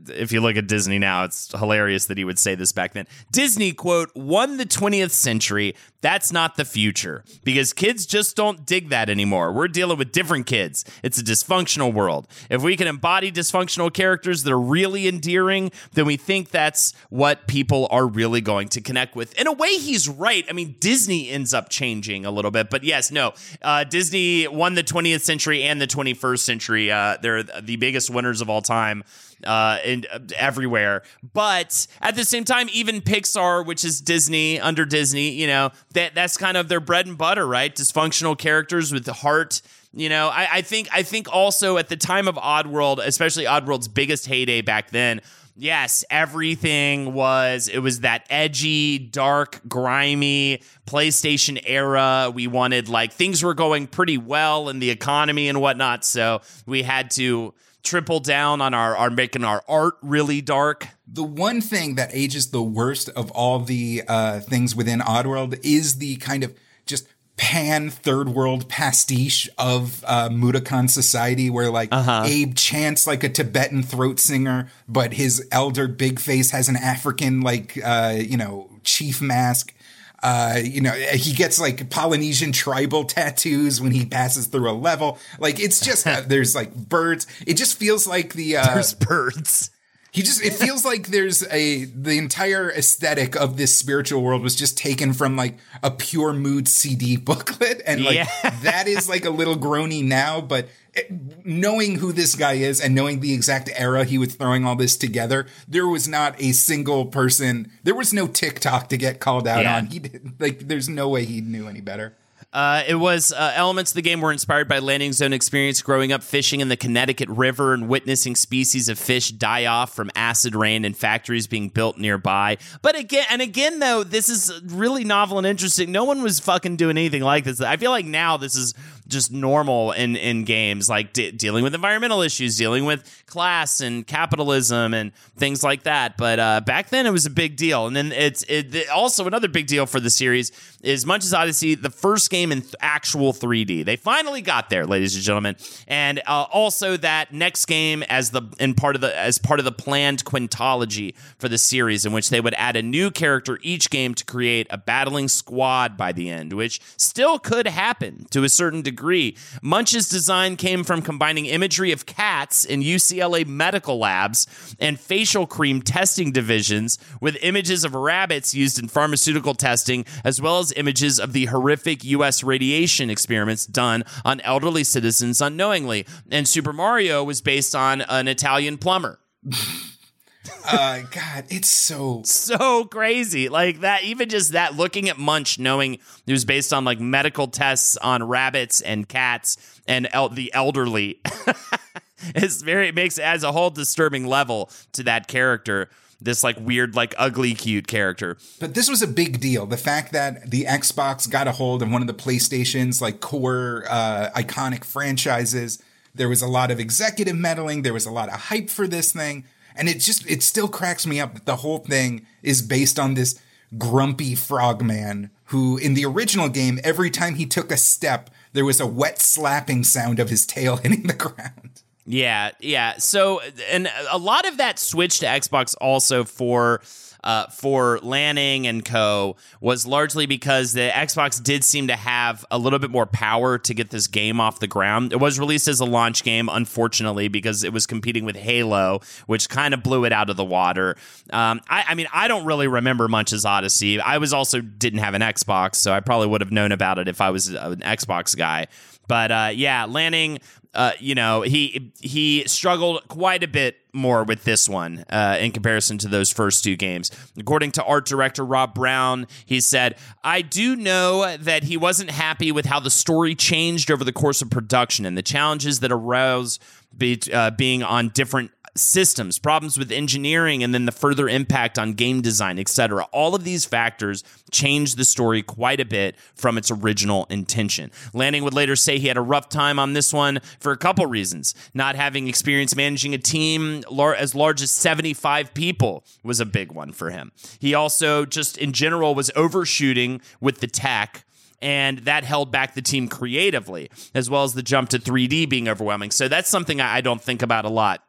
if you look at Disney now, it's hilarious that he would say this back then. Disney, quote, won the 20th century. That's not the future because kids just don't dig that anymore. We're dealing with different kids. It's a dysfunctional world. If we can embody dysfunctional characters that are really endearing, then we think that's what people are really going to connect with. In a way, he's right. I mean, Disney ends up changing a little bit, but yes, no. Uh, Disney won the 20th century and the 21st century. Uh, they're the biggest winners of all time uh, and uh, everywhere. But at the same time, even Pixar, which is Disney under Disney, you know, that that's kind of their bread and butter, right? Dysfunctional characters with the heart. You know, I, I think I think also at the time of Oddworld, especially Oddworld's biggest heyday back then, yes, everything was it was that edgy, dark, grimy PlayStation era. We wanted like things were going pretty well in the economy and whatnot, so we had to triple down on our, our making our art really dark. The one thing that ages the worst of all the uh, things within Oddworld is the kind of just pan third world pastiche of uh, Mudokon society where like uh-huh. Abe chants like a Tibetan throat singer, but his elder big face has an African like uh, you know chief mask. Uh, you know, he gets like Polynesian tribal tattoos when he passes through a level. Like it's just uh, there's like birds. It just feels like the uh, there's birds. He just it feels like there's a the entire aesthetic of this spiritual world was just taken from like a pure mood CD booklet and like yeah. that is like a little groany now but knowing who this guy is and knowing the exact era he was throwing all this together, there was not a single person. There was no TikTok to get called out yeah. on. He did, like, there's no way he knew any better. Uh, it was uh, elements of the game were inspired by Lanning's own experience growing up fishing in the Connecticut River and witnessing species of fish die off from acid rain and factories being built nearby. But again, and again, though, this is really novel and interesting. No one was fucking doing anything like this. I feel like now this is just normal in in games like de- dealing with environmental issues, dealing with class and capitalism and things like that. But uh, back then it was a big deal, and then it's it, also another big deal for the series is Munch's Oddysee, the first game in th- actual 3D. They finally got there, ladies and gentlemen, and uh, also that next game as the in part of the as part of the planned quintology for the series, in which they would add a new character each game to create a battling squad by the end, which still could happen to a certain degree. Munch's design came from combining imagery of cats in UCLA medical labs and facial cream testing divisions with images of rabbits used in pharmaceutical testing, as well as images of the horrific US radiation experiments done on elderly citizens unknowingly. And Super Mario was based on an Italian plumber. uh, God, it's so so crazy. Like that, even just that. Looking at Munch, knowing it was based on like medical tests on rabbits and cats and el- the elderly, it's very it makes it as a whole disturbing level to that character. This like weird, like ugly, cute character. But this was a big deal. The fact that the Xbox got a hold of one of the PlayStation's like core uh, iconic franchises. There was a lot of executive meddling. There was a lot of hype for this thing and it just, it still cracks me up that the whole thing is based on this grumpy frogman who, in the original game, every time he took a step, there was a wet slapping sound of his tail hitting the ground. Yeah, yeah. So, and a lot of that switch to Xbox also for uh, for Lanning and Co. was largely because the Xbox did seem to have a little bit more power to get this game off the ground. It was released as a launch game, unfortunately, because it was competing with Halo, which kind of blew it out of the water. Um, I, I mean, I don't really remember much as Odyssey. I was also didn't have an Xbox, so I probably would have known about it if I was an Xbox guy. But uh, yeah, Lanning uh, you know, he he struggled quite a bit more with this one uh, in comparison to those first two games. According to art director Rob Brown, he said, "I do know that he wasn't happy with how the story changed over the course of production and the challenges that arose." Be, uh, being on different systems, problems with engineering, and then the further impact on game design, etc. All of these factors changed the story quite a bit from its original intention. Lanning would later say he had a rough time on this one for a couple reasons. Not having experience managing a team as large as 75 people was a big one for him. He also just in general was overshooting with the tech and that held back the team creatively, as well as the jump to 3D being overwhelming. So that's something I don't think about a lot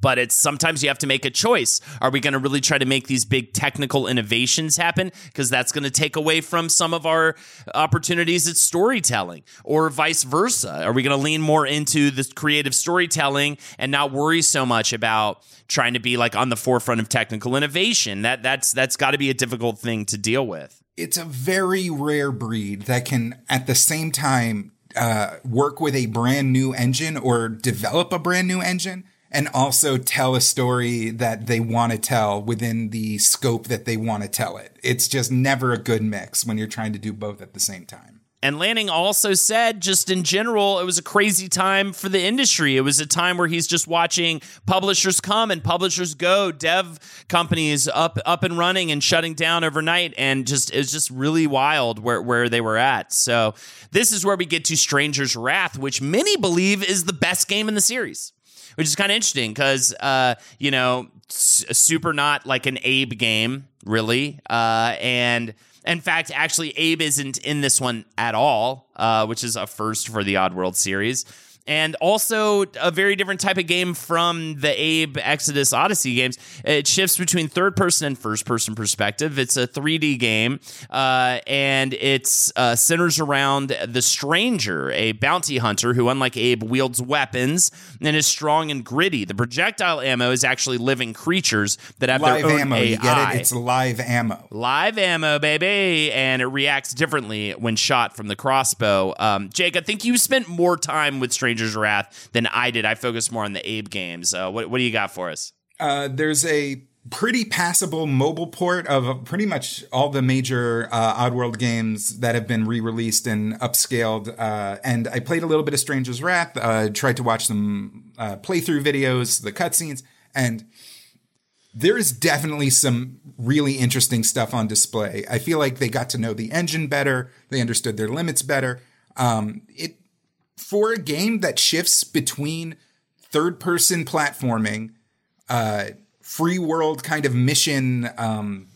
but it's sometimes you have to make a choice. Are we going to really try to make these big technical innovations happen? Because that's going to take away from some of our opportunities at storytelling, or vice versa. Are we going to lean more into the creative storytelling and not worry so much about trying to be like on the forefront of technical innovation? That that's that's got to be a difficult thing to deal with. It's a very rare breed that can, at the same time, uh, work with a brand new engine or develop a brand new engine and also tell a story that they want to tell within the scope that they want to tell it. It's just never a good mix when you're trying to do both at the same time. And Lanning also said, just in general, it was a crazy time for the industry. It was a time where he's just watching publishers come and publishers go, dev companies up up and running and shutting down overnight, and just it was just really wild where where they were at. So this is where we get to Stranger's Wrath, which many believe is the best game in the series which is kind of interesting because uh, you know, super not like an Abe game, really, uh, and. In fact, actually, Abe isn't in this one at all, uh, which is a first for the Oddworld series and also a very different type of game from the Abe Exodus Oddysee games. It shifts between third person and first person perspective. It's a 3D game, uh, and it uh, centers around the stranger, a bounty hunter who, unlike Abe, wields weapons and is strong and gritty. The projectile ammo is actually living creatures that have live their own ammo. AI. You get it? It's live ammo. Live ammo, baby, and it reacts differently when shot from the crossbow. Um, Jake, I think you spent more time with Stranger Wrath than I did. I focused more on the Abe games. Uh, what, what do you got for us? Uh, there's a pretty passable mobile port of pretty much all the major uh, Oddworld games that have been re-released and upscaled. Uh, and I played a little bit of Stranger's Wrath. Uh, tried to watch some uh, playthrough videos, the cutscenes, and there is definitely some really interesting stuff on display. I feel like they got to know the engine better. They understood their limits better. Um, it for a game that shifts between third person platforming, uh, free world kind of mission, um,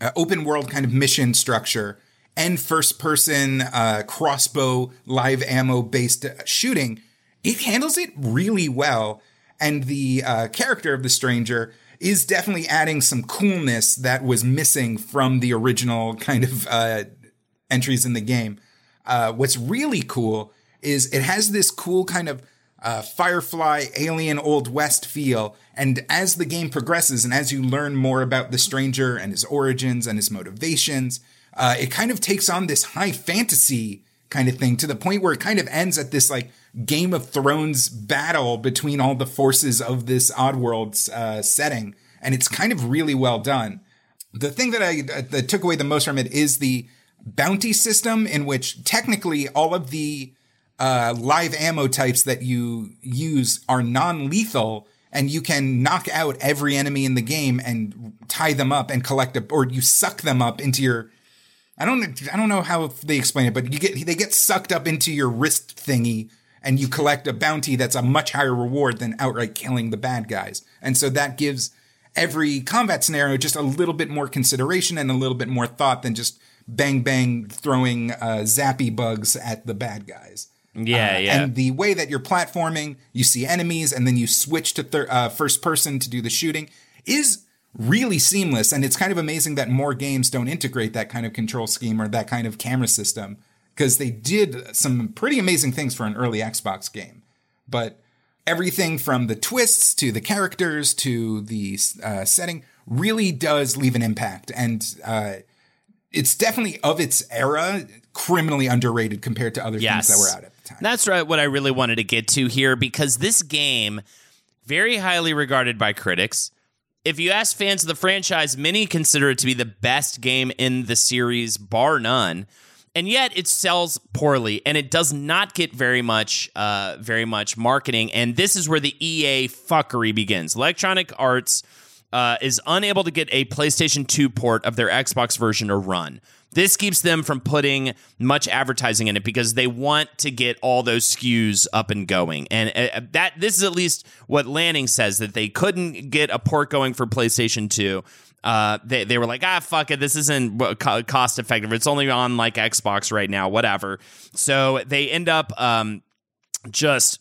uh, open world kind of mission structure, and first person uh, crossbow live ammo based shooting, it handles it really well. And the uh, character of the stranger is definitely adding some coolness that was missing from the original kind of uh, entries in the game. Uh, what's really cool is it has this cool kind of uh, Firefly alien Old West feel. And as the game progresses and as you learn more about the stranger and his origins and his motivations, uh, it kind of takes on this high fantasy kind of thing to the point where it kind of ends at this like Game of Thrones battle between all the forces of this Oddworld uh, setting, and it's kind of really well done. The thing that I that took away the most from it is the bounty system, in which technically all of the uh, live ammo types that you use are non-lethal, and you can knock out every enemy in the game and tie them up and collect a, or you suck them up into your I don't I don't know how they explain it, but you get they get sucked up into your wrist thingy and you collect a bounty that's a much higher reward than outright killing the bad guys. And so that gives every combat scenario just a little bit more consideration and a little bit more thought than just bang bang throwing uh, zappy bugs at the bad guys. Yeah, Uh, yeah. And the way that you're platforming, you see enemies, and then you switch to thir- uh, first person to do the shooting is really seamless. And it's kind of amazing that more games don't integrate that kind of control scheme or that kind of camera system because they did some pretty amazing things for an early Xbox game. But everything from the twists to the characters to the uh, setting really does leave an impact. And uh, it's definitely of its era, criminally underrated compared to other Yes. things that were out the time. That's right. What I really wanted to get to here because this game, very highly regarded by critics. If you ask fans of the franchise, many consider it to be the best game in the series, bar none. And yet it sells poorly, and it does not get very much, uh, very much marketing. And this is where the EA fuckery begins. Electronic Arts uh, is unable to get a PlayStation 2 port of their Xbox version to run. This keeps them from putting much advertising in it because they want to get all those SKUs up and going. And uh, that this is at least what Lanning says that they couldn't get a port going for PlayStation 2. Uh, they, they were like, ah, fuck it. This isn't cost effective. It's only on like Xbox right now, whatever. So they end up um, just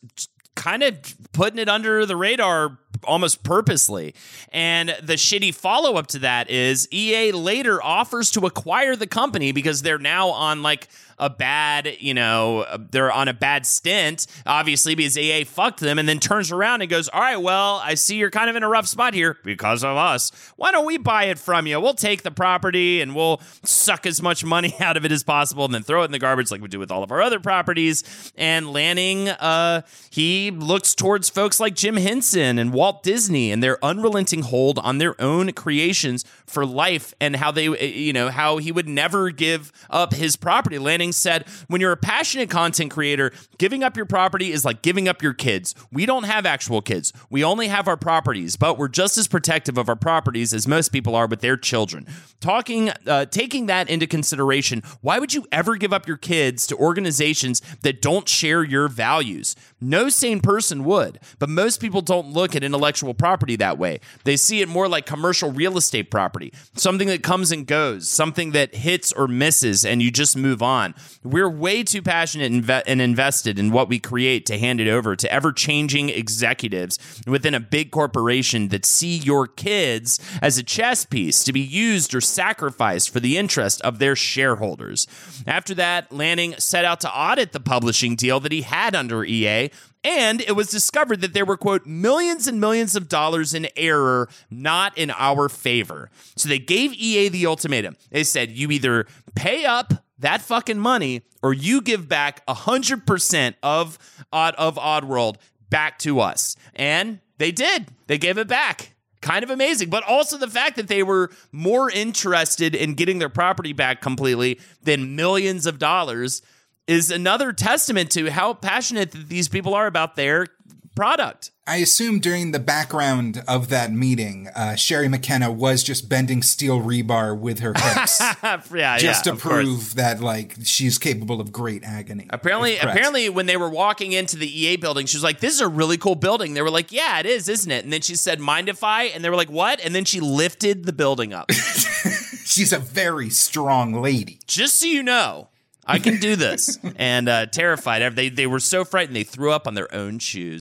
kind of putting it under the radar almost purposely. And the shitty follow up to that is EA later offers to acquire the company because they're now on like a bad, you know, they're on a bad stint, obviously, because EA fucked them, and then turns around and goes, All right, well, I see you're kind of in a rough spot here because of us. Why don't we buy it from you? We'll take the property and we'll suck as much money out of it as possible and then throw it in the garbage like we do with all of our other properties. And Lanning, uh, he looks towards folks like Jim Henson and Walt Disney and their unrelenting hold on their own creations for life and how they, you know, how he would never give up his property. Lanning said, when you're a passionate content creator, giving up your property is like giving up your kids. We don't have actual kids. We only have our properties, but we're just as protective of our properties as most people are with their children. Talking, uh, taking that into consideration, why would you ever give up your kids to organizations that don't share your values? No sane person would, but most people don't look at intellectual property that way. They see it more like commercial real estate property, something that comes and goes, something that hits or misses, and you just move on. We're way too passionate and, and invested in what we create to hand it over to ever changing executives within a big corporation that see your kids as a chess piece to be used or sacrificed for the interest of their shareholders. After that, Lanning set out to audit the publishing deal that he had under EA. And it was discovered that there were, quote, millions and millions of dollars in error, not in our favor. So they gave EA the ultimatum. They said, you either pay up that fucking money or you give back 100% of Odd, of Oddworld back to us. And they did. They gave it back. Kind of amazing, but also the fact that they were more interested in getting their property back completely than millions of dollars is another testament to how passionate that these people are about their product. I assume during the background of that meeting, uh, Sherry McKenna was just bending steel rebar with her hips, yeah, just yeah, to of course. prove that like she's capable of great agony. Apparently, apparently, when they were walking into the EA building, she was like, "This is a really cool building." They were like, "Yeah, it is, isn't it?" And then she said, "Mind if I?" And they were like, "What?" And then she lifted the building up. she's a very strong lady. Just so you know, I can do this. and uh, terrified, they they were so frightened they threw up on their own shoes.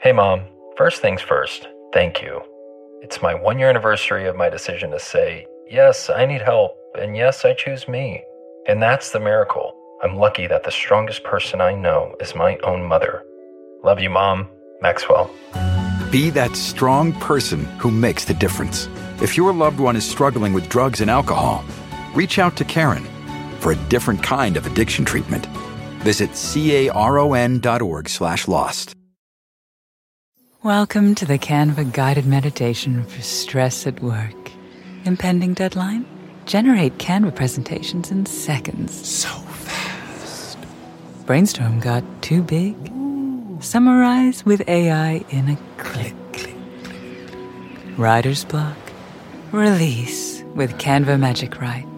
Hey, Mom. First things first, thank you. It's my one year anniversary of my decision to say, yes, I need help, and yes, I choose me. And that's the miracle. I'm lucky that the strongest person I know is my own mother. Love you, Mom. Maxwell. Be that strong person who makes the difference. If your loved one is struggling with drugs and alcohol, reach out to Caron for a different kind of addiction treatment. Visit caron.org slash lost. Welcome to the Canva guided meditation for stress at work. Impending deadline? Generate Canva presentations in seconds. So fast. Brainstorm got too big? Summarize with AI in a click. Writer's block? Release with Canva Magic Write.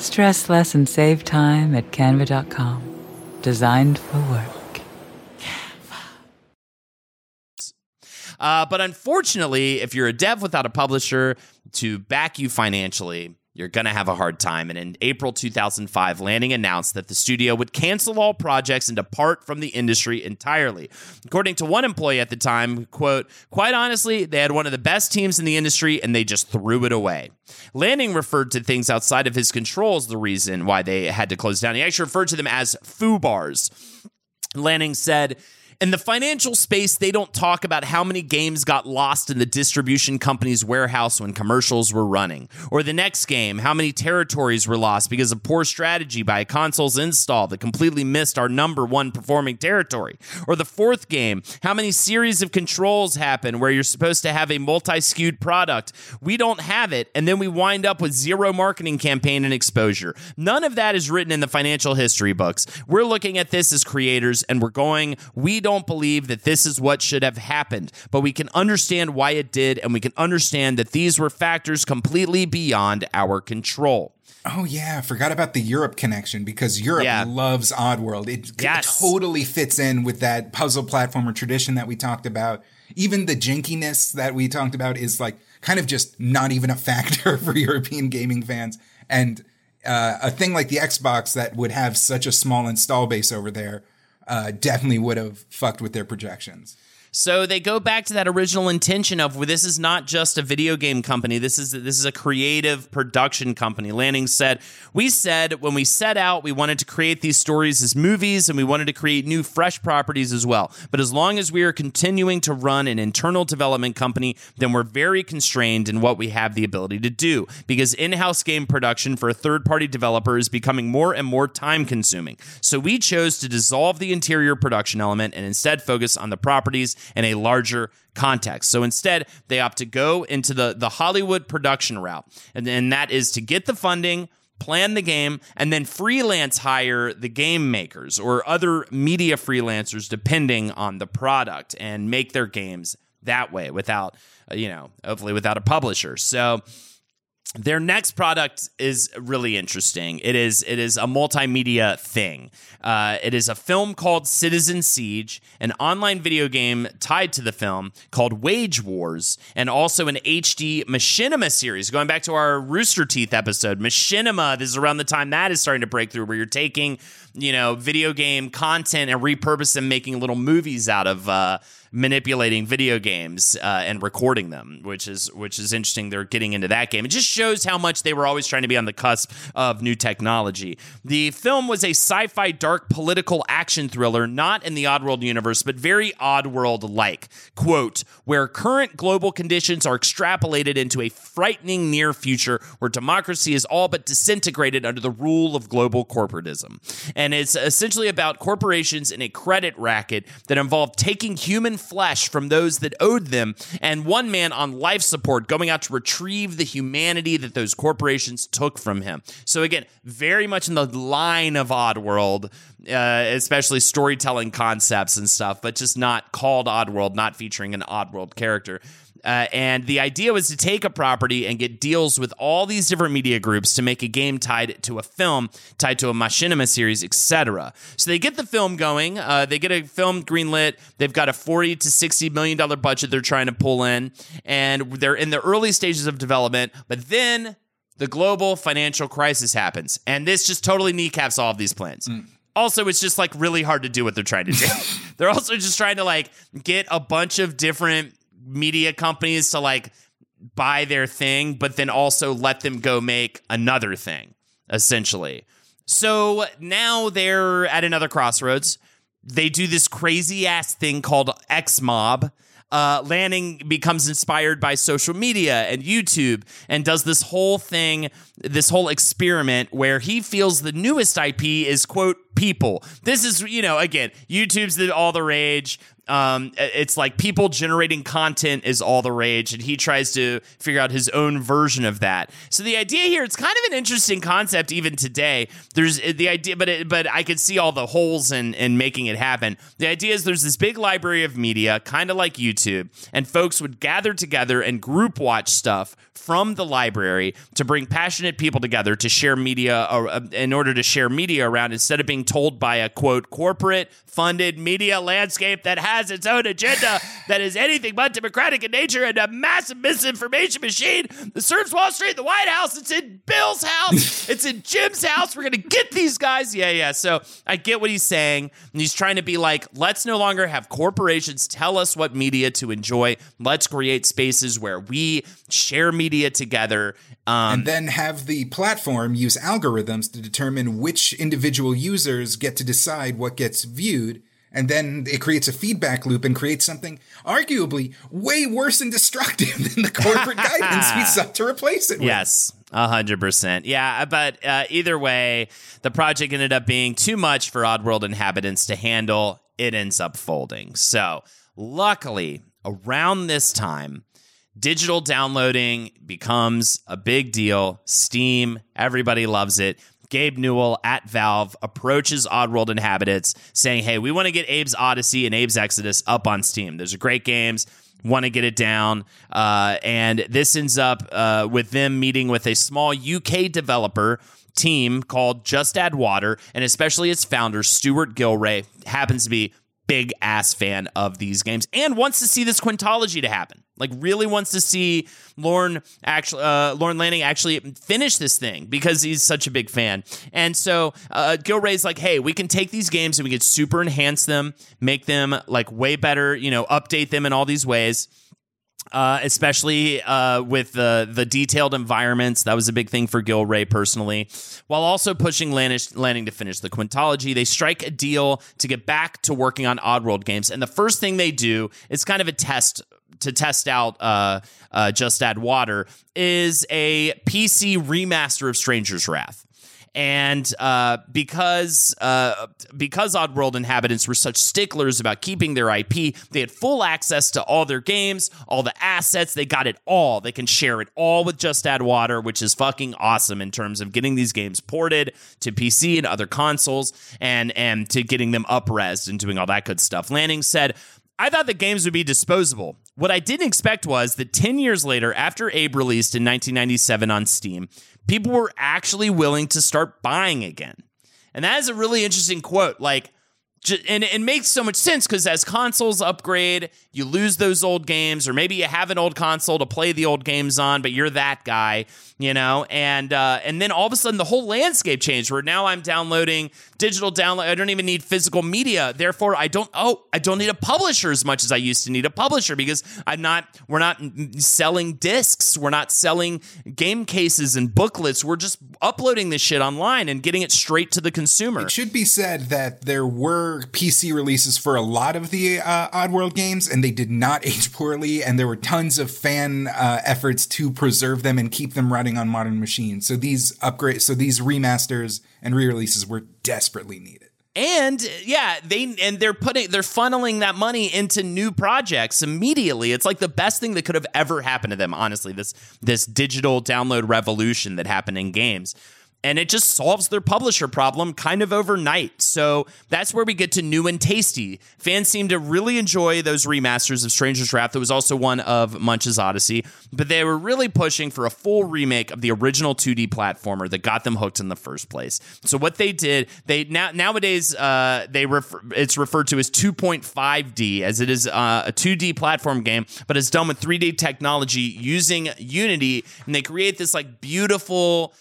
Stress less and save time at canva.com. Designed for work. Uh, but unfortunately, if you're a dev without a publisher to back you financially, you're going to have a hard time. And in April 2005, Lanning announced that the studio would cancel all projects and depart from the industry entirely. According to one employee at the time, quote, quite honestly, they had one of the best teams in the industry and they just threw it away. Lanning referred to things outside of his control as the reason why they had to close down. He actually referred to them as foo bars. Lanning said, in the financial space, they don't talk about how many games got lost in the distribution company's warehouse when commercials were running. Or the next game, how many territories were lost because of poor strategy by a console's install that completely missed our number one performing territory. Or the fourth game, how many series of controls happen where you're supposed to have a multi skewed product. We don't have it, and then we wind up with zero marketing campaign and exposure. None of that is written in the financial history books. We're looking at this as creators and we're going, we don't don't believe that this is what should have happened, but we can understand why it did, and we can understand that these were factors completely beyond our control. Oh yeah, forgot about the Europe connection because Europe Yeah. loves Oddworld. It, it totally fits in with that puzzle platformer tradition that we talked about. Even the jinkiness that we talked about is like kind of just not even a factor for European gaming fans. And uh, a thing like the Xbox that would have such a small install base over there uh, definitely would have fucked with their projections. So they go back to that original intention of well, this is not just a video game company. This is this is a creative production company. Lanning said, "We said when we set out, we wanted to create these stories as movies, and we wanted to create new, fresh properties as well. But as long as we are continuing to run an internal development company, then we're very constrained in what we have the ability to do because in-house game production for a third-party developer is becoming more and more time-consuming. So we chose to dissolve the interior production element and instead focus on the properties." In a larger context. So instead, they opt to go into the, the Hollywood production route. And, and that is to get the funding, plan the game, and then freelance hire the game makers or other media freelancers depending on the product and make their games that way without, you know, hopefully without a publisher. So their next product is really interesting. It is it is a multimedia thing. Uh, it is a film called Citizen Siege, an online video game tied to the film called Wage Wars, and also an HD Machinima series. Going back to our Rooster Teeth episode, Machinima. This is around the time that is starting to break through, where you're taking you know video game content and repurpose them, making little movies out of. Uh, manipulating video games uh, and recording them, which is which is interesting. They're getting into that game. It just shows how much they were always trying to be on the cusp of new technology. The film was a sci-fi dark political action thriller, not in the Oddworld universe, but very Oddworld-like. Quote: Where current global conditions are extrapolated into a frightening near future where democracy is all but disintegrated under the rule of global corporatism, and it's essentially about corporations in a credit racket that involve taking human flesh from those that owed them, and one man on life support going out to retrieve the humanity that those corporations took from him. So, again, very much in the line of Oddworld, uh, especially storytelling concepts and stuff, but just not called Oddworld, not featuring an Oddworld character. Uh, and the idea was to take a property and get deals with all these different media groups to make a game tied to a film, tied to a machinima series, etc. So they get the film going. Uh, they get a film greenlit. They've got a forty to sixty million dollar budget they're trying to pull in, and they're in the early stages of development. But then the global financial crisis happens, and this just totally kneecaps all of these plans. Also, it's just like really hard to do what they're trying to do. they're also just trying to like get a bunch of different media companies to like buy their thing, but then also let them go make another thing, essentially. So now they're at another crossroads. They do this crazy ass thing called X Mob. uh, Lanning becomes inspired by social media and YouTube and does this whole thing, this whole experiment where he feels the newest IP is, quote, people. This is, you know, again, YouTube's the, all the rage. Um, it's like people generating content is all the rage, and he tries to figure out his own version of that. So the idea here, it's kind of an interesting concept even today. There's uh, the idea, but it, but I could see all the holes in in making it happen. The idea is there's this big library of media, kind of like YouTube, and folks would gather together and group watch stuff from the library to bring passionate people together to share media uh, in order to share media around instead of being told by a quote corporate funded media landscape that has its own agenda that is anything but democratic in nature and a massive misinformation machine that serves Wall Street, the White House. It's in Bill's house. it's in Jim's house. We're going to get these guys. Yeah, yeah. So I get what he's saying. And he's trying to be like, let's no longer have corporations tell us what media to enjoy. Let's create spaces where we share media together. Um, and then have the platform use algorithms to determine which individual users get to decide what gets viewed. And then it creates a feedback loop and creates something arguably way worse and destructive than the corporate guidance we sought to replace it with. Yes, a hundred percent. Yeah, but uh, either way, the project ended up being too much for Oddworld inhabitants to handle. It ends up folding. So, luckily, around this time, digital downloading becomes a big deal. Steam, everybody loves it. Gabe Newell at Valve approaches Oddworld inhabitants saying, Hey, we want to get Abe's Oddysee and Abe's Exodus up on Steam. Those are great games. Want to get it down. Uh, and this ends up uh, with them meeting with a small UK developer team called Just Add Water, and especially its founder, Stewart Gilray, happens to be big ass fan of these games and wants to see this quintology to happen. Like really wants to see Lorne actually uh, Lorne Lanning actually finish this thing because he's such a big fan. And so uh, Gilray's like, hey, we can take these games and we can super enhance them, make them like way better, you know, update them in all these ways. Uh, especially uh, with the the detailed environments. That was a big thing for Gilray personally. While also pushing Lannish, Lanning to finish the quintology, they strike a deal to get back to working on Oddworld games. And the first thing they do is kind of a test to test out uh, uh, Just Add Water is a PC remaster of Stranger's Wrath. And uh, because uh, because Oddworld inhabitants were such sticklers about keeping their IP, they had full access to all their games, all the assets. They got it all. They can share it all with Just Add Water, which is fucking awesome in terms of getting these games ported to PC and other consoles, and and to getting them up-res and doing all that good stuff. Lanning said. I thought the games would be disposable. What I didn't expect was that 10 years later, after Abe released in 1997 on Steam, people were actually willing to start buying again. And that is a really interesting quote. Like, and it makes so much sense because as consoles upgrade, you lose those old games, or maybe you have an old console to play the old games on, but you're that guy, you know. And uh, and then all of a sudden, the whole landscape changed. Where now I'm downloading digital download. I don't even need physical media. Therefore, I don't. Oh, I don't need a publisher as much as I used to need a publisher because I'm not. We're not selling discs. We're not selling game cases and booklets. We're just uploading this shit online and getting it straight to the consumer. It should be said that there were PC releases for a lot of the uh, Oddworld games, and they did not age poorly, and there were tons of fan uh, efforts to preserve them and keep them running on modern machines. So these upgrades, so these remasters and re-releases were desperately needed. And yeah, they and they're putting they're funneling that money into new projects immediately. It's like the best thing that could have ever happened to them, honestly. This this digital download revolution that happened in games and it just solves their publisher problem kind of overnight. So that's where we get to New 'n' Tasty. Fans seem to really enjoy those remasters of Stranger's Wrath. It was also one of Munch's Oddysee, but they were really pushing for a full remake of the original 2D platformer that got them hooked in the first place. So what they did, they now nowadays uh, they refer, it's referred to as 2.5D as it is uh, a 2D platform game, but it's done with 3D technology using Unity, and they create this like beautiful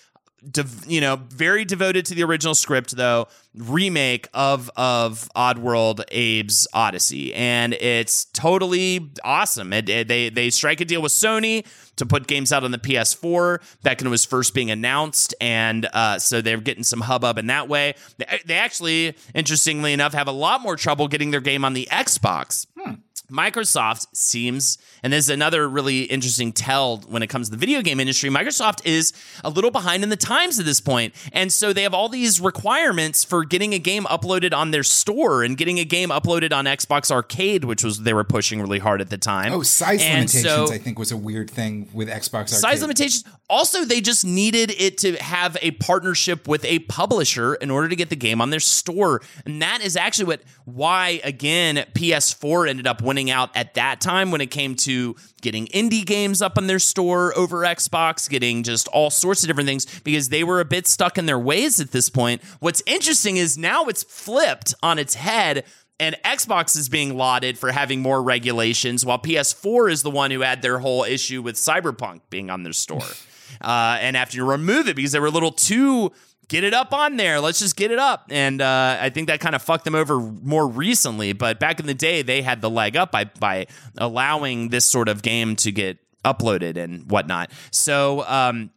you know, very devoted to the original script though remake of of Oddworld Abe's Oddysee, and it's totally awesome. It, it, they they strike a deal with Sony to put games out on the PS4 back when it was first being announced, and uh, so they're getting some hubbub in that way. They, they, actually, interestingly enough, have a lot more trouble getting their game on the Xbox. Hmm Microsoft seems, and this is another really interesting tell when it comes to the video game industry. Microsoft is a little behind in the times at this point, and so they have all these requirements for getting a game uploaded on their store and getting a game uploaded on Xbox Arcade, which was they were pushing really hard at the time. Oh, size And limitations, so- I think, was a weird thing with Xbox Arcade. Size limitations. Also, they just needed it to have a partnership with a publisher in order to get the game on their store, and that is actually what why again PS4 ended up winning out at that time when it came to getting indie games up on their store over Xbox, getting just all sorts of different things because they were a bit stuck in their ways at this point. What's interesting is now it's flipped on its head and Xbox is being lauded for having more regulations, while PS4 is the one who had their whole issue with Cyberpunk being on their store. uh, and after you remove it because they were a little too get it up on there, let's just get it up. And uh, I think that kind of fucked them over more recently. But back in the day, they had the leg up by by allowing this sort of game to get uploaded and whatnot. So. Um,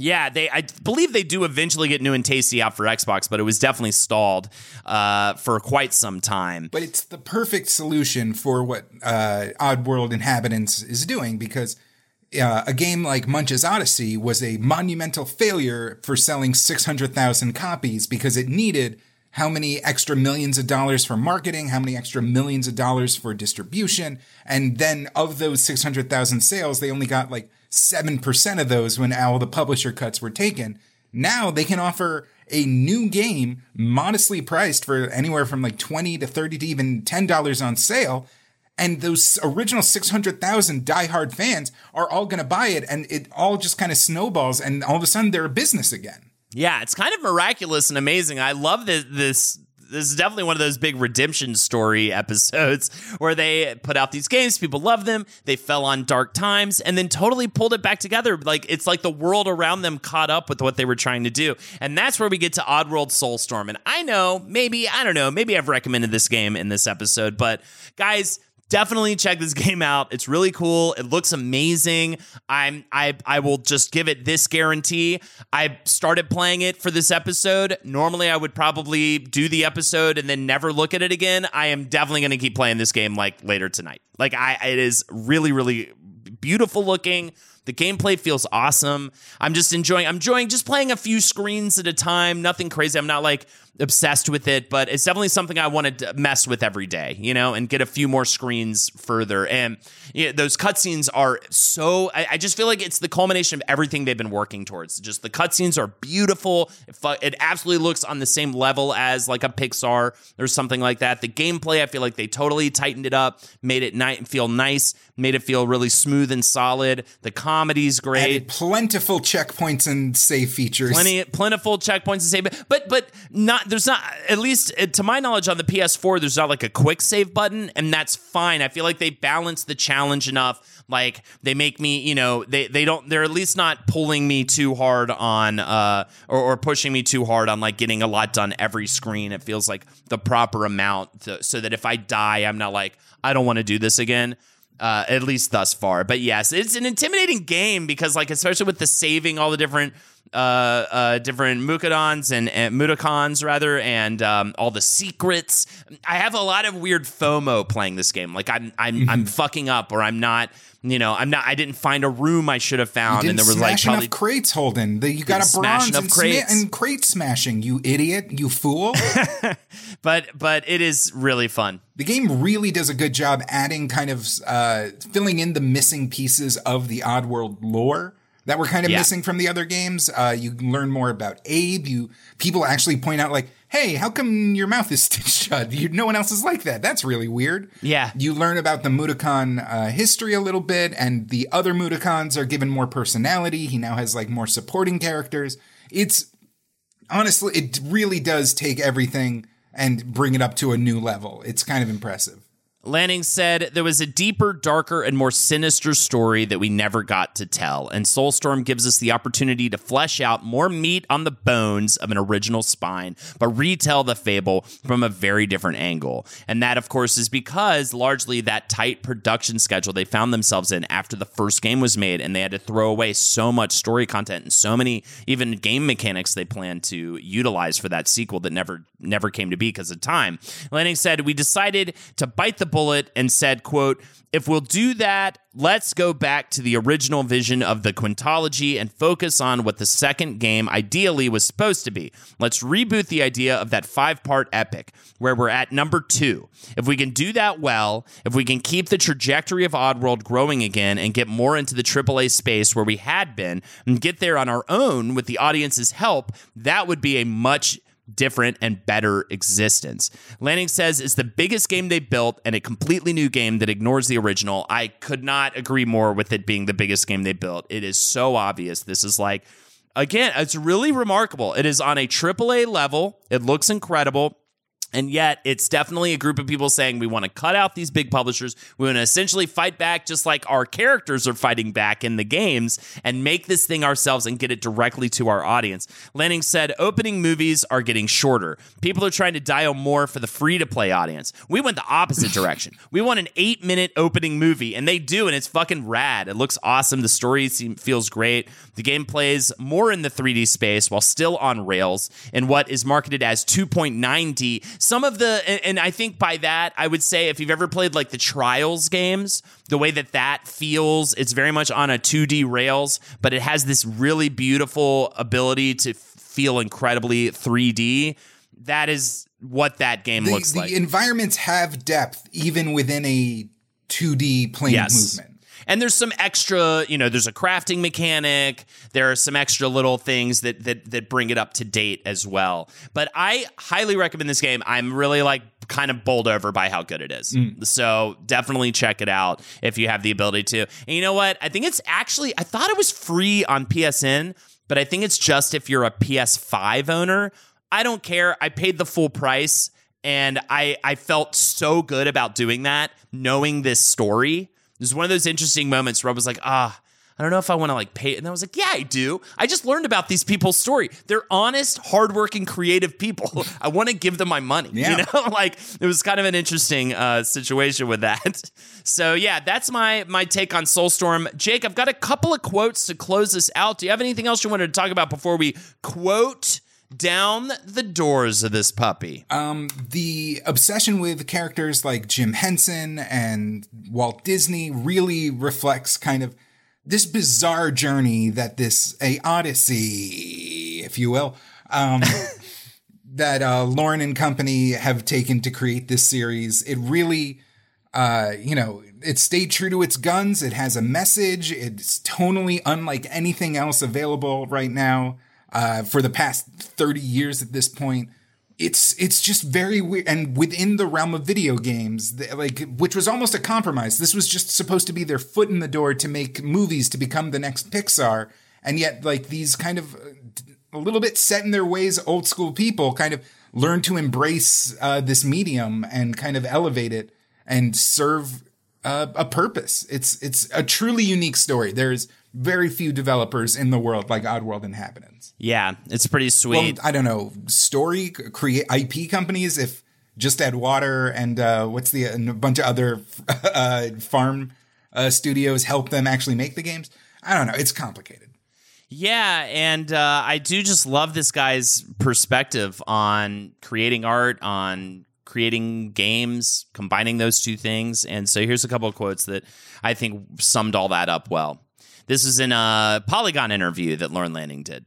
yeah, they I believe they do eventually get New 'n' Tasty out for Xbox, but it was definitely stalled uh, for quite some time. But it's the perfect solution for what uh, Oddworld Inhabitants is doing because uh, a game like Munch's Oddysee was a monumental failure for selling 600,000 copies because it needed how many extra millions of dollars for marketing, how many extra millions of dollars for distribution. And then of those 600,000 sales, they only got like 7% of those when all the publisher cuts were taken. Now they can offer a new game modestly priced for anywhere from like 20 to 30 to even $10 on sale. And those original 600,000 diehard fans are all going to buy it. And it all just kind of snowballs. And all of a sudden they're a business again. Yeah, it's kind of miraculous and amazing. I love this. This this is definitely one of those big redemption story episodes where they put out these games, people love them, they fell on dark times, and then totally pulled it back together. Like it's like the world around them caught up with what they were trying to do, and that's where we get to Oddworld Soulstorm. And I know, maybe I don't know, maybe I've recommended this game in this episode, but guys definitely check this game out. It's really cool. It looks amazing. I'm I I will just give it this guarantee. I started playing it for this episode. Normally I would probably do the episode and then never look at it again. I am definitely going to keep playing this game like later tonight. Like I it is really really beautiful looking. The gameplay feels awesome. I'm just enjoying I'm enjoying just playing a few screens at a time. Nothing crazy. I'm not like obsessed with it, but it's definitely something I want to mess with every day, you know, and get a few more screens further. And yeah, those cutscenes are so. I, I just feel like it's the culmination of everything they've been working towards. Just the cutscenes are beautiful. It, fu- it absolutely looks on the same level as like a Pixar or something like that. The gameplay, I feel like they totally tightened it up, made it ni- feel nice, made it feel really smooth and solid. The comedy's great. Added plentiful checkpoints and save features. Plenty, plentiful checkpoints and save, but but not. There's not at least uh, to my knowledge on the PS4. There's not like a quick save button, and that's fine. I feel like they balance the challenge enough. Like they make me, you know, they they don't. They're at least not pulling me too hard on, uh, or, or pushing me too hard on like getting a lot done every screen. It feels like the proper amount, to, so that if I die, I'm not like I don't want to do this again uh, at least thus far. But yes, it's an intimidating game because, like, especially with the saving all the different uh, uh, different Mukadons and, and Mudokons rather, and um, all the secrets. I have a lot of weird FOMO playing this game. Like I'm I'm I'm fucking up, or I'm not. You know, I'm not. I didn't find a room I should have found, and there was like probably enough crates, Holden. The- You got a bronze and, crates. and crate smashing, you idiot, you fool. but but it is really fun. the game really does a good job adding kind of uh, filling in the missing pieces of the Oddworld lore that were kind of Yeah. missing from the other games. Uh, you learn more about Abe. You people actually point out like, "Hey, how come your mouth is stitched shut? You, no one else is like that. That's really weird." Yeah. You learn about the Mudokon uh, history a little bit, and the other Mudokons are given more personality. He now has like more supporting characters. It's honestly, it really does take everything and bring it up to a new level. It's kind of impressive. Lanning said there was a deeper, darker, and more sinister story that we never got to tell, and Soulstorm gives us the opportunity to flesh out more meat on the bones of an original spine, but retell the fable from a very different angle. And that, of course, is because largely that tight production schedule they found themselves in after the first game was made, and they had to throw away so much story content and so many even game mechanics they planned to utilize for that sequel that never never came to be because of time. Lanning said, "We decided to bite the bullet." and said, quote, if we'll do that, let's go back to the original vision of the quintology and focus on what the second game ideally was supposed to be. Let's reboot the idea of that five part epic where we're at number two. If we can do that well, if we can keep the trajectory of Oddworld growing again and get more into the AAA space where we had been and get there on our own with the audience's help, that would be a much different and better existence. Lanning says it's the biggest game they built and a completely new game that ignores the original. I could not agree more with it being the biggest game they built. It is so obvious. This is like again, it's really remarkable. It is on a AAA level. It looks incredible. And yet, it's definitely a group of people saying we want to cut out these big publishers. We want to essentially fight back just like our characters are fighting back in the games and make this thing ourselves and get it directly to our audience. Lanning said opening movies are getting shorter. People are trying to dial more for the free to play audience. We went the opposite direction. We want an eight minute opening movie, and they do, and it's fucking rad. It looks awesome. The story feels great. The game plays more in the 3D space while still on rails in what is marketed as 2.9D some of the and, and, I think by that I would say if you've ever played like the Trials games, the way that that feels, it's very much on a 2D rails, but it has this really beautiful ability to feel incredibly 3D. That is what that game the, looks the like. The environments have depth even within a 2D plane yes. movement. And there's some extra, you know, there's a crafting mechanic. There are some extra little things that that that bring it up to date as well. But I highly recommend this game. I'm really like kind of bowled over by how good it is. Mm. So definitely check it out if you have the ability to. And you know what? I think it's actually I thought it was free on PSN, but I think it's just if you're a PS5 owner. I don't care. I paid the full price and I I felt so good about doing that, knowing this story it was one of those interesting moments where I was like, ah, I don't know if I want to like pay. And I was like, yeah, I do. I just learned about these people's story. They're honest, hardworking, creative people. I want to give them my money. Yeah. You know, like it was kind of an interesting uh, situation with that. So yeah, that's my my take on Soulstorm. Jake, I've got a couple of quotes to close this out. Do you have anything else you wanted to talk about before we quote? Down the doors of this puppy? Um, the obsession with characters like Jim Henson and Walt Disney really reflects kind of this bizarre journey that this a odyssey, if you will, um, that uh, Lorne and company have taken to create this series. It really, uh, you know, it stayed true to its guns. It has a message. It's tonally unlike anything else available right now uh, for the past 30 years at this point. It's it's just very weird, and within the realm of video games, like which was almost a compromise. This was just supposed to be their foot in the door to make movies to become the next Pixar, and yet like these kind of uh, a little bit set in their ways, old school people kind of learn to embrace uh, this medium and kind of elevate it and serve uh, a purpose. It's it's a truly unique story. There's very few developers in the world like Oddworld Inhabitants. Yeah, it's pretty sweet. Well, I don't know, story create IP companies if just add water and uh, what's the and a bunch of other uh, farm uh, studios help them actually make the games. I don't know. It's complicated. Yeah, and uh, I do just love this guy's perspective on creating art, on creating games, combining those two things. And so here's a couple of quotes that I think summed all that up well. This is in a Polygon interview that Lorne Lanning did.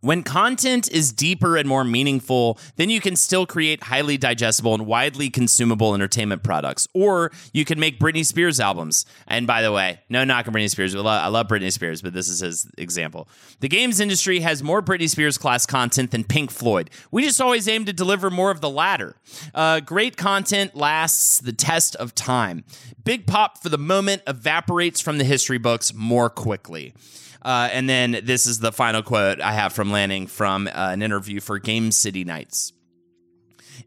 When content is deeper and more meaningful, then you can still create highly digestible and widely consumable entertainment products. Or you can make Britney Spears albums. And by the way, no knock on Britney Spears. I love Britney Spears, but this is his example. The games industry has more Britney Spears class content than Pink Floyd. We just always aim to deliver more of the latter. Uh, great content lasts the test of time. Big pop for the moment evaporates from the history books more quickly. Uh, and then this is the final quote I have from Lanning from uh, an interview for Game City Nights.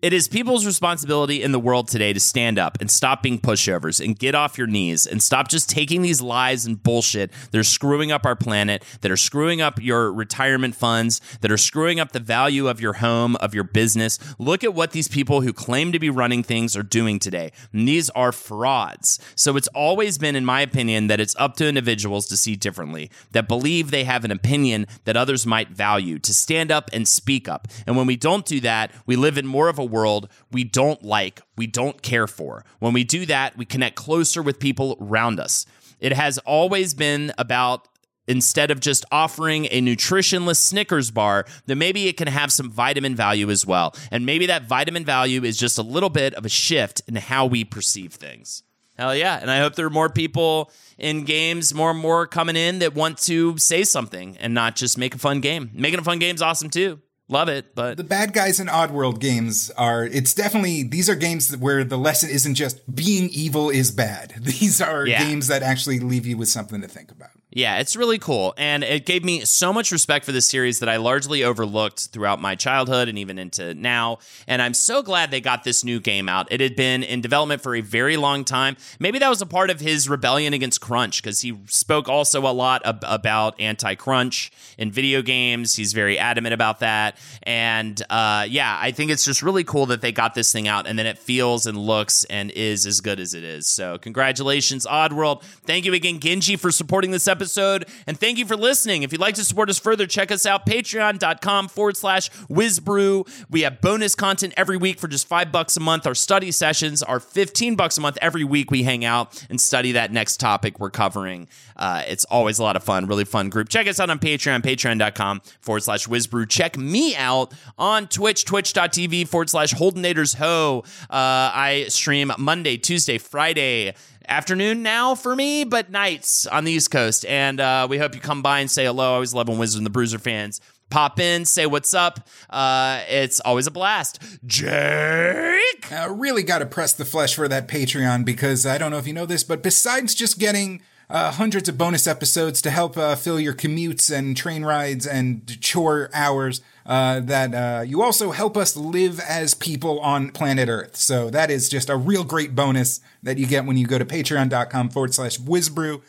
It is people's responsibility in the world today to stand up and stop being pushovers and get off your knees and stop just taking these lies and bullshit that are screwing up our planet, that are screwing up your retirement funds, that are screwing up the value of your home, of your business. Look at what these people who claim to be running things are doing today. And these are frauds. So it's always been, in my opinion, that it's up to individuals to see differently, that believe they have an opinion that others might value, to stand up and speak up. And when we don't do that, we live in more of a a world we don't like, we don't care for. When we do that, we connect closer with people around us. It has always been about instead of just offering a nutritionless Snickers bar, then maybe it can have some vitamin value as well. And maybe that vitamin value is just a little bit of a shift in how we perceive things. Hell yeah. And I hope there are more people in games, more and more coming in that want to say something and not just make a fun game. Making a fun game is awesome too. Love it, but the bad guys in Oddworld games are it's definitely these are games where the lesson isn't just being evil is bad. These are Yeah. games that actually leave you with something to think about. Yeah, it's really cool. And it gave me so much respect for this series that I largely overlooked throughout my childhood and even into now. And I'm so glad they got this new game out. It had been in development for a very long time. Maybe that was a part of his rebellion against crunch because he spoke also a lot ab- about anti crunch in video games. He's very adamant about that. And uh, yeah, I think it's just really cool that they got this thing out and then it feels and looks and is as good as it is. So, congratulations, Oddworld. Thank you again, Genji, for supporting this episode. And thank you for listening. If you'd like to support us further, check us out, patreon.com forward slash WizBru. We have bonus content every week for just five bucks a month. Our study sessions are 15 bucks a month. Every week we hang out and study that next topic we're covering. Uh, it's always a lot of fun, really fun group. Check us out on Patreon, patreon.com forward slash WizBru. Check me out on Twitch, twitch.tv forward slash holdenators ho. Uh, I stream Monday, Tuesday, Friday afternoon now for me, but nights on the East Coast. And uh, we hope you come by and say hello. I always love when Wizards and the Bruiser fans pop in, say what's up. Uh, it's always a blast. Jake! I really got to press the flesh for that Patreon because I don't know if you know this, but besides just getting uh, hundreds of bonus episodes to help uh, fill your commutes and train rides and chore hours, uh, that uh, you also help us live as people on planet Earth. So that is just a real great bonus that you get when you go to patreon.com forward slash WizBru.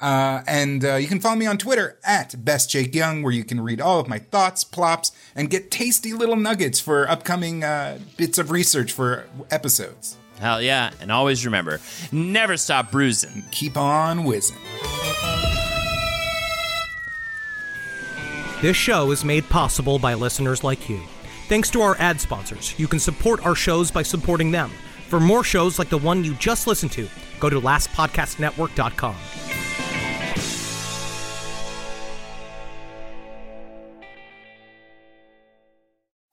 Uh, and uh, you can follow me on Twitter at Best Young, where you can read all of my thoughts, plops, and get tasty little nuggets for upcoming uh, bits of research for episodes. Hell yeah. And always remember never stop bruising. Keep on whizzing. This show is made possible by listeners like you. Thanks to our ad sponsors, you can support our shows by supporting them. For more shows like the one you just listened to, go to lastpodcastnetwork.com.